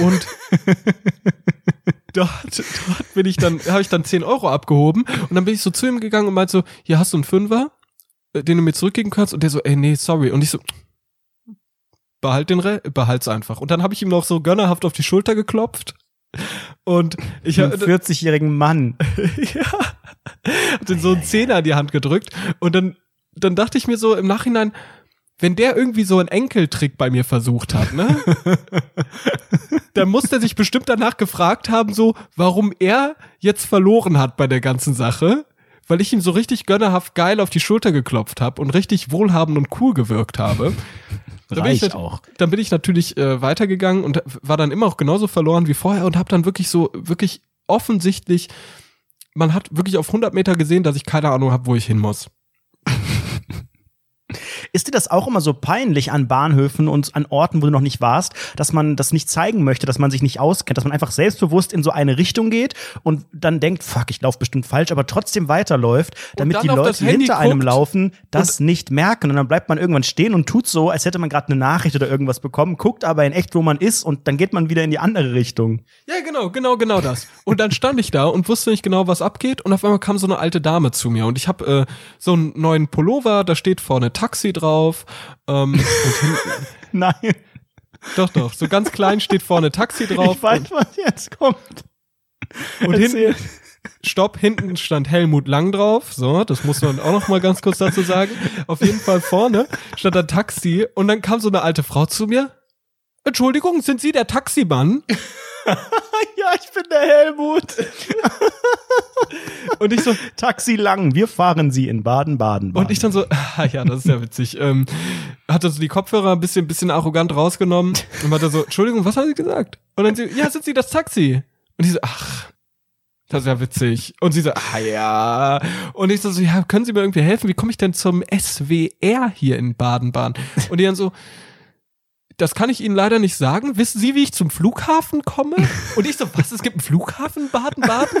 und dort, dort bin ich dann, habe ich dann 10 Euro abgehoben und dann bin ich so zu ihm gegangen und meinte so, hier hast du einen Fünfer, äh, den du mir zurückgeben kannst und der so, ey, nee, sorry. Und ich so, behalt den Re behalt's einfach. Und dann habe ich ihm noch so gönnerhaft auf die Schulter geklopft und ich Einen habe 40-jährigen Mann. ja, hab den so einen Zehner in die Hand gedrückt und dann, dann dachte ich mir so im Nachhinein, wenn der irgendwie so einen Enkeltrick bei mir versucht hat, ne? dann muss der sich bestimmt danach gefragt haben, so, warum er jetzt verloren hat bei der ganzen Sache, weil ich ihm so richtig gönnerhaft geil auf die Schulter geklopft habe und richtig wohlhabend und cool gewirkt habe. Dann bin ich auch. Dann bin ich natürlich äh, weitergegangen und war dann immer auch genauso verloren wie vorher und habe dann wirklich so, wirklich offensichtlich, man hat wirklich auf 100 Meter gesehen, dass ich keine Ahnung habe, wo ich hin muss. Ist dir das auch immer so peinlich an Bahnhöfen und an Orten, wo du noch nicht warst, dass man das nicht zeigen möchte, dass man sich nicht auskennt, dass man einfach selbstbewusst in so eine Richtung geht und dann denkt, fuck, ich laufe bestimmt falsch, aber trotzdem weiterläuft, damit die Leute, die hinter einem laufen, das nicht merken. Und dann bleibt man irgendwann stehen und tut so, als hätte man gerade eine Nachricht oder irgendwas bekommen, guckt aber in echt, wo man ist und dann geht man wieder in die andere Richtung. Ja, genau, genau, genau das. Und dann stand ich da und wusste nicht genau, was abgeht und auf einmal kam so eine alte Dame zu mir und ich habe äh, so einen neuen Pullover, da steht vorne Taxi drauf. Ähm, Nein. Doch, doch. So ganz klein steht vorne Taxi drauf. Ich weiß, was jetzt kommt. Und hinten, Stopp, hinten stand Helmut Lang drauf. So, das muss man auch noch mal ganz kurz dazu sagen. Auf jeden Fall vorne stand ein Taxi und dann kam so eine alte Frau zu mir. Entschuldigung, sind Sie der Taximann? ja, ich bin der Helmut. und ich so, Taxi lang, wir fahren Sie in Baden-Baden. Und ich dann so, ah, ja, das ist ja witzig. Ähm, hat so die Kopfhörer ein bisschen, bisschen arrogant rausgenommen und hat so, Entschuldigung, was haben Sie gesagt? Und dann sie, ja, sind Sie das Taxi? Und ich so, ach, das ist ja witzig. Und sie so, ah ja. Und ich so, so, ja, können Sie mir irgendwie helfen? Wie komme ich denn zum SWR hier in Baden-Baden? Und die dann so, das kann ich Ihnen leider nicht sagen. Wissen Sie, wie ich zum Flughafen komme? Und ich so, was, es gibt einen Flughafen Baden-Baden?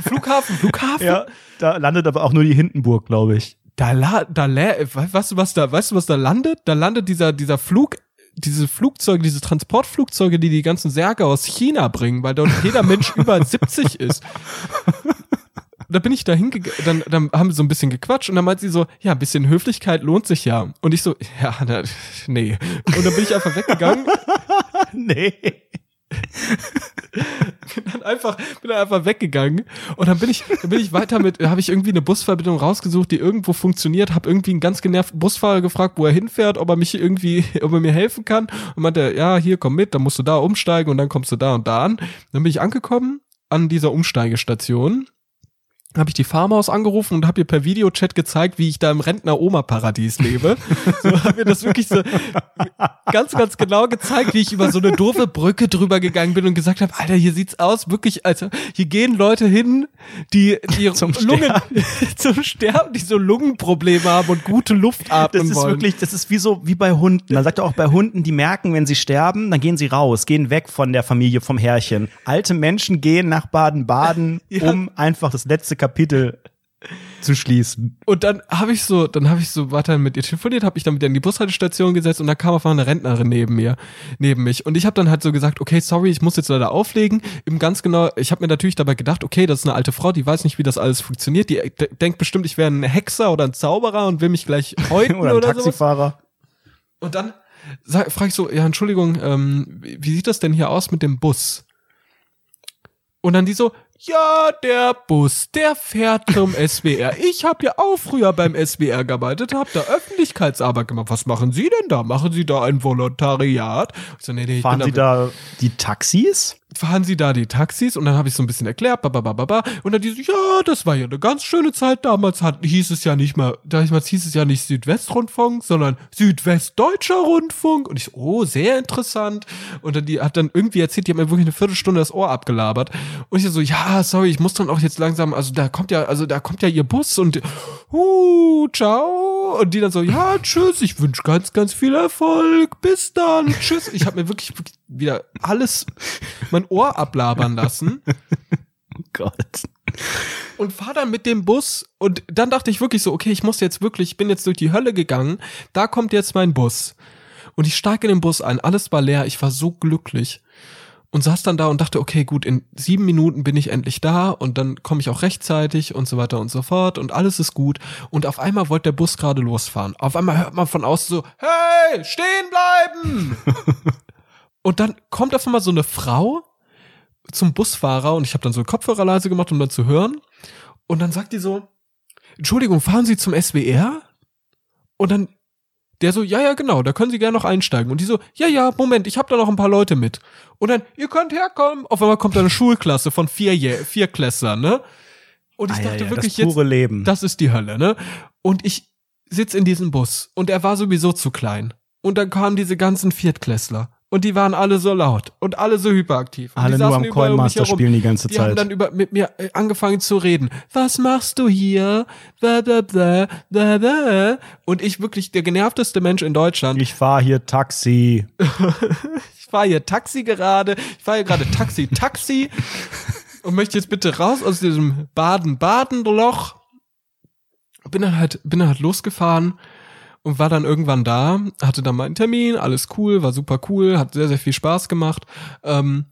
Flughafen, Flughafen? Ja, da landet aber auch nur die Hindenburg, glaube ich. Da, la, da, weißt du, was da, weißt du, was da landet? Da landet dieser, dieser Flug, diese Flugzeuge, diese Transportflugzeuge, die die ganzen Särge aus China bringen, weil dort jeder Mensch über 70 ist da bin ich da hingegangen, dann, dann haben wir so ein bisschen gequatscht und dann meint sie so, ja, ein bisschen Höflichkeit lohnt sich ja. Und ich so, ja, na, nee. Und dann bin ich einfach weggegangen. nee. bin dann einfach bin dann einfach weggegangen und dann bin ich dann bin ich weiter mit habe ich irgendwie eine Busverbindung rausgesucht die irgendwo funktioniert habe irgendwie einen ganz genervten Busfahrer gefragt wo er hinfährt ob er mich irgendwie ob er mir helfen kann und meinte ja hier komm mit dann musst du da umsteigen und dann kommst du da und da an dann bin ich angekommen an dieser Umsteigestation habe ich die Farmhaus angerufen und habe ihr per Videochat gezeigt, wie ich da im Rentner-Oma-Paradies lebe. so habe mir das wirklich so ganz, ganz genau gezeigt, wie ich über so eine doofe Brücke drüber gegangen bin und gesagt habe, Alter, hier sieht's aus, wirklich, also hier gehen Leute hin, die, die zum Lungen Sterben. zum Sterben, die so Lungenprobleme haben und gute Luft atmen Das ist wollen. wirklich, das ist wie so, wie bei Hunden. Man sagt ja auch bei Hunden, die merken, wenn sie sterben, dann gehen sie raus, gehen weg von der Familie, vom Herrchen. Alte Menschen gehen nach Baden-Baden, Ja. um einfach das letzte Kapitel zu schließen. Und dann habe ich so, dann habe ich so weiter mit ihr telefoniert, habe ich dann mit ihr in die Bushaltestation gesetzt und da kam auf einmal eine Rentnerin neben mir, neben mich. Und ich habe dann halt so gesagt, okay, sorry, ich muss jetzt leider auflegen. Eben ganz genau, ich habe mir natürlich dabei gedacht, okay, das ist eine alte Frau, die weiß nicht, wie das alles funktioniert. Die denkt bestimmt, ich wäre ein Hexer oder ein Zauberer und will mich gleich häuten Oder oder, ein so. Taxifahrer. Und dann frage ich so, ja, Entschuldigung, ähm, wie sieht das denn hier aus mit dem Bus? Und dann die so, ja, der Bus, der fährt zum SWR. Ich habe ja auch früher beim SWR gearbeitet, habe da Öffentlichkeitsarbeit gemacht. Was machen Sie denn da? Machen Sie da ein Volontariat? Ich so, nee, nee, ich Fahren Sie da die Taxis? Fahren Sie da die Taxis? Und dann habe ich so ein bisschen erklärt, bababababa. Und dann die so, ja, das war ja eine ganz schöne Zeit. Damals hat, hieß es ja nicht mal, damals hieß es ja nicht Südwestrundfunk, sondern Südwestdeutscher Rundfunk. Und ich so, oh, sehr interessant. Und dann die hat dann irgendwie erzählt, die hat mir wirklich eine Viertelstunde das Ohr abgelabert. Und ich so, ja, sorry, ich muss dann auch jetzt langsam, also da kommt ja, also da kommt ja ihr Bus und, uh, ciao. Und die dann so, ja, tschüss, ich wünsche ganz, ganz viel Erfolg. Bis dann, tschüss. Ich habe mir wirklich, wirklich wieder alles, mein Ohr ablabern lassen Gott. und fahr dann mit dem Bus und dann dachte ich wirklich so, okay, ich muss jetzt wirklich, ich bin jetzt durch die Hölle gegangen, da kommt jetzt mein Bus. Und ich steige in den Bus ein, alles war leer, ich war so glücklich und saß dann da und dachte, okay, gut, in sieben Minuten bin ich endlich da und dann komme ich auch rechtzeitig und so weiter und so fort und alles ist gut. Und auf einmal wollte der Bus gerade losfahren. Auf einmal hört man von außen so, hey, stehen bleiben! und dann kommt auf einmal so eine Frau zum Busfahrer und ich habe dann so Kopfhörer leise gemacht, um dann zu hören. Und dann sagt die so, Entschuldigung, fahren Sie zum SWR? Und dann der so, ja, ja, genau, da können Sie gerne noch einsteigen. Und die so, ja, ja, Moment, ich habe da noch ein paar Leute mit. Und dann, ihr könnt herkommen. Auf einmal kommt da eine Schulklasse von vier, vier Klässlern, ne? Und ich Ah, ja, dachte ja, wirklich das pure jetzt, Leben. das ist die Hölle, ne? Und ich sitz in diesem Bus und er war sowieso zu klein. Und dann kamen diese ganzen Viertklässler. Und die waren alle so laut und alle so hyperaktiv. Und Alle die nur am um Coinmaster herum. spielen die ganze Die haben Zeit. dann über, mit mir äh, angefangen zu reden. Was machst du hier? Blah, blah, blah, blah, blah. Und ich wirklich der genervteste Mensch in Deutschland. Ich fahre hier Taxi. Ich fahre hier Taxi gerade. Ich fahre hier gerade Taxi, Taxi. und möchte jetzt bitte raus aus diesem Baden-Baden-Loch. Bin dann halt, bin dann halt losgefahren und war dann irgendwann da, hatte dann meinen Termin, alles cool, war super cool, hat sehr, sehr viel Spaß gemacht. Ähm,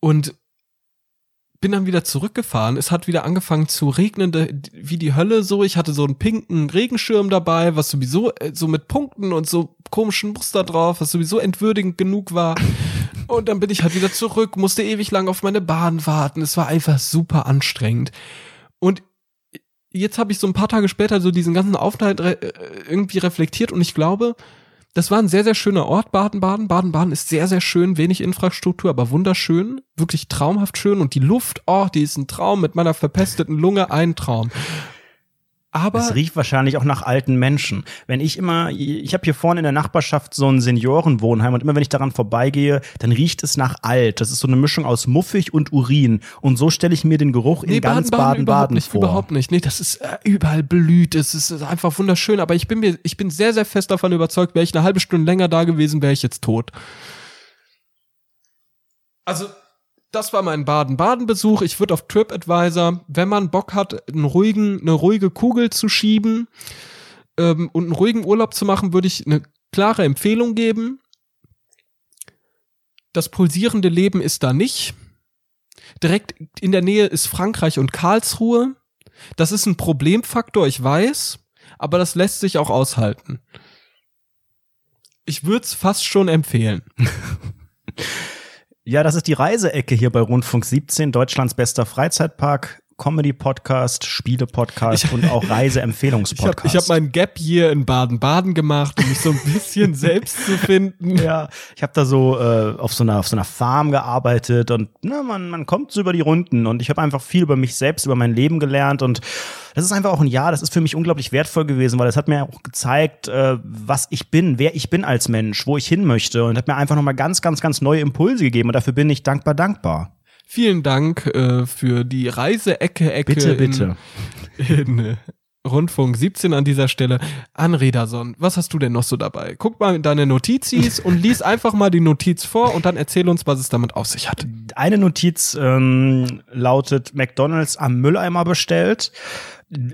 und bin dann wieder zurückgefahren. Es hat wieder angefangen zu regnen, wie die Hölle so. Ich hatte so einen pinken Regenschirm dabei, was sowieso äh, so mit Punkten und so komischen Muster drauf, was sowieso entwürdigend genug war. Und dann bin ich halt wieder zurück, musste ewig lang auf meine Bahn warten. Es war einfach super anstrengend. Und jetzt habe ich so ein paar Tage später so diesen ganzen Aufenthalt re äh, irgendwie reflektiert und ich glaube, das war ein sehr, sehr schöner Ort, Baden-Baden. Baden-Baden ist sehr, sehr schön, wenig Infrastruktur, aber wunderschön, wirklich traumhaft schön. Und die Luft, oh, die ist ein Traum mit meiner verpesteten Lunge, ein Traum. Aber Es riecht wahrscheinlich auch nach alten Menschen. Wenn ich immer, ich habe hier vorne in der Nachbarschaft so ein Seniorenwohnheim und immer wenn ich daran vorbeigehe, dann riecht es nach alt. Das ist so eine Mischung aus muffig und Urin. Und so stelle ich mir den Geruch in ganz Baden-Baden überhaupt nicht, vor. überhaupt nicht. Nee, das ist äh, überall blüht. Es ist einfach wunderschön. Aber ich bin mir, ich bin sehr, sehr fest davon überzeugt, wäre ich eine halbe Stunde länger da gewesen, wäre ich jetzt tot. Also, das war mein Baden-Baden-Besuch. Ich würde auf TripAdvisor, wenn man Bock hat, einen ruhigen, eine ruhige Kugel zu schieben ähm, und einen ruhigen Urlaub zu machen, würde ich eine klare Empfehlung geben. Das pulsierende Leben ist da nicht. Direkt in der Nähe ist Frankreich und Karlsruhe. Das ist ein Problemfaktor, ich weiß, aber das lässt sich auch aushalten. Ich würde es fast schon empfehlen. Ja, das ist die Reiseecke hier bei Rundfunk 17, Deutschlands bester Freizeitpark, Comedy-Podcast, Spiele-Podcast und auch Ich habe Reise-Empfehlungspodcast. ich hab mein Gap hier in Baden-Baden gemacht, um mich so ein bisschen selbst zu finden. Ja, ich habe da so äh, auf so einer auf so einer Farm gearbeitet und na, man man kommt so über die Runden und ich habe einfach viel über mich selbst, über mein Leben gelernt und das ist einfach auch ein Jahr, das ist für mich unglaublich wertvoll gewesen, weil es hat mir auch gezeigt, äh, was ich bin, wer ich bin als Mensch, wo ich hin möchte und hat mir einfach nochmal ganz ganz ganz neue Impulse gegeben und dafür bin ich dankbar dankbar. Vielen Dank äh, für die Reiseecke Ecke Bitte bitte. in, in äh, Rundfunk 17 an dieser Stelle. Anrederson, was hast du denn noch so dabei? Guck mal in deine Notizis und lies einfach mal die Notiz vor und dann erzähl uns, was es damit auf sich hat. Eine Notiz ähm, lautet McDonald's am Mülleimer bestellt.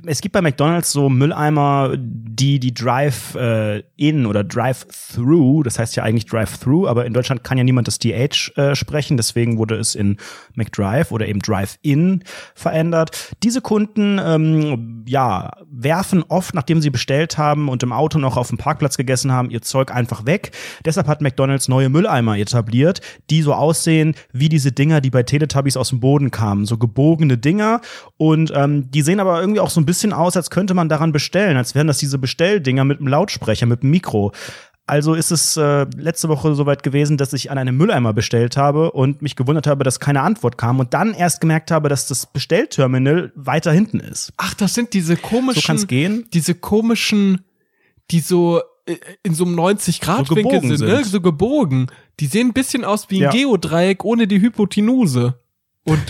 Es gibt bei McDonald's so Mülleimer, die die Drive-In oder Drive-Through, das heißt ja eigentlich Drive-Through, aber in Deutschland kann ja niemand das DH äh, sprechen, deswegen wurde es in McDrive oder eben Drive-In verändert. Diese Kunden, ähm, ja, werfen oft, nachdem sie bestellt haben und im Auto noch auf dem Parkplatz gegessen haben, ihr Zeug einfach weg. Deshalb hat McDonald's neue Mülleimer etabliert, die so aussehen wie diese Dinger, die bei Teletubbies aus dem Boden kamen, so gebogene Dinger und ähm, die sehen aber irgendwie auch so ein bisschen aus, als könnte man daran bestellen, als wären das diese Bestelldinger mit einem Lautsprecher, mit einem Mikro. Also ist es äh, letzte Woche soweit gewesen, dass ich an einem Mülleimer bestellt habe und mich gewundert habe, dass keine Antwort kam und dann erst gemerkt habe, dass das Bestellterminal weiter hinten ist. Ach, das sind diese komischen, So kann's gehen. diese komischen, die so äh, in so einem 90-Grad-Winkel gebogen sind, ne? sind. so gebogen. Die sehen ein bisschen aus wie ein Ja. Geodreieck ohne die Hypotenuse. Und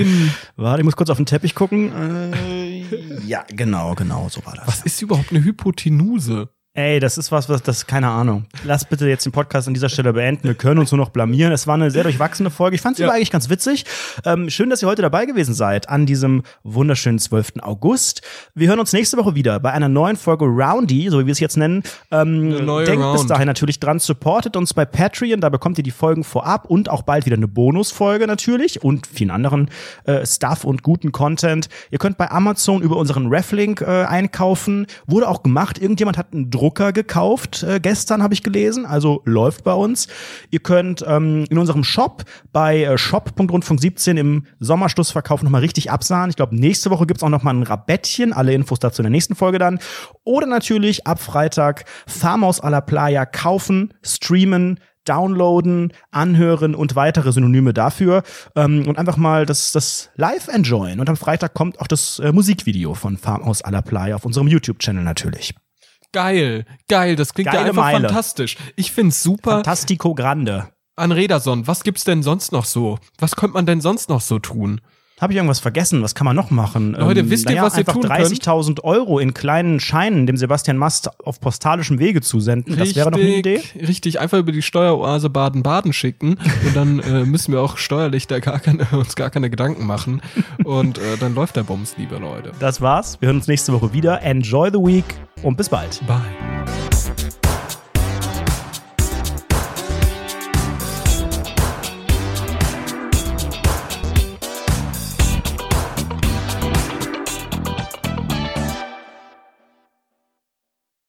in, Warte, ich muss kurz auf den Teppich gucken. Äh, ja, genau, genau, so war das. was ist überhaupt eine Hypotenuse? Ey, das ist was, was, das, keine Ahnung. Lass bitte jetzt den Podcast an dieser Stelle beenden. Wir können uns nur noch blamieren. Es war eine sehr durchwachsene Folge. Ich fand sie Ja. aber eigentlich ganz witzig. Ähm, schön, dass ihr heute dabei gewesen seid an diesem wunderschönen 12. August. Wir hören uns nächste Woche wieder bei einer neuen Folge Roundy, so wie wir es jetzt nennen. Ähm, denkt bis Round. dahin natürlich dran, supportet uns bei Patreon. Da bekommt ihr die Folgen vorab und auch bald wieder eine Bonusfolge natürlich und vielen anderen äh, Stuff und guten Content. Ihr könnt bei Amazon über unseren Reflink äh, einkaufen. Wurde auch gemacht. Irgendjemand hat einen Drucker gekauft. Äh, gestern habe ich gelesen. Also läuft bei uns. Ihr könnt ähm, in unserem Shop bei äh, shop.rundfunk17 im Sommerschlussverkauf nochmal richtig absahen. Ich glaube, nächste Woche gibt's auch nochmal ein Rabettchen. Alle Infos dazu in der nächsten Folge dann. Oder natürlich ab Freitag Farmhaus a la Playa kaufen, streamen, downloaden, anhören und weitere Synonyme dafür ähm, und einfach mal das, das live enjoyen. Und am Freitag kommt auch das äh, Musikvideo von Farmhaus a la Playa auf unserem YouTube-Channel natürlich. Geil, geil, das klingt Geile ja einfach Meile. fantastisch. Ich find's super. Fantastico Grande. An Rederson, was gibt's denn sonst noch so? Was könnte man denn sonst noch so tun? Habe ich irgendwas vergessen? Was kann man noch machen? Ähm, Leute, wisst ihr, naja, was ihr tun könnt? 30.000 Euro in kleinen Scheinen dem Sebastian Mast auf postalischem Wege zusenden. Das wäre doch eine Idee. Richtig, einfach über die Steueroase Baden-Baden schicken und dann äh, müssen wir auch steuerlich da gar keine, uns gar keine Gedanken machen und äh, dann läuft der Bums, liebe Leute. Das war's. Wir hören uns nächste Woche wieder. Enjoy the week und bis bald. Bye.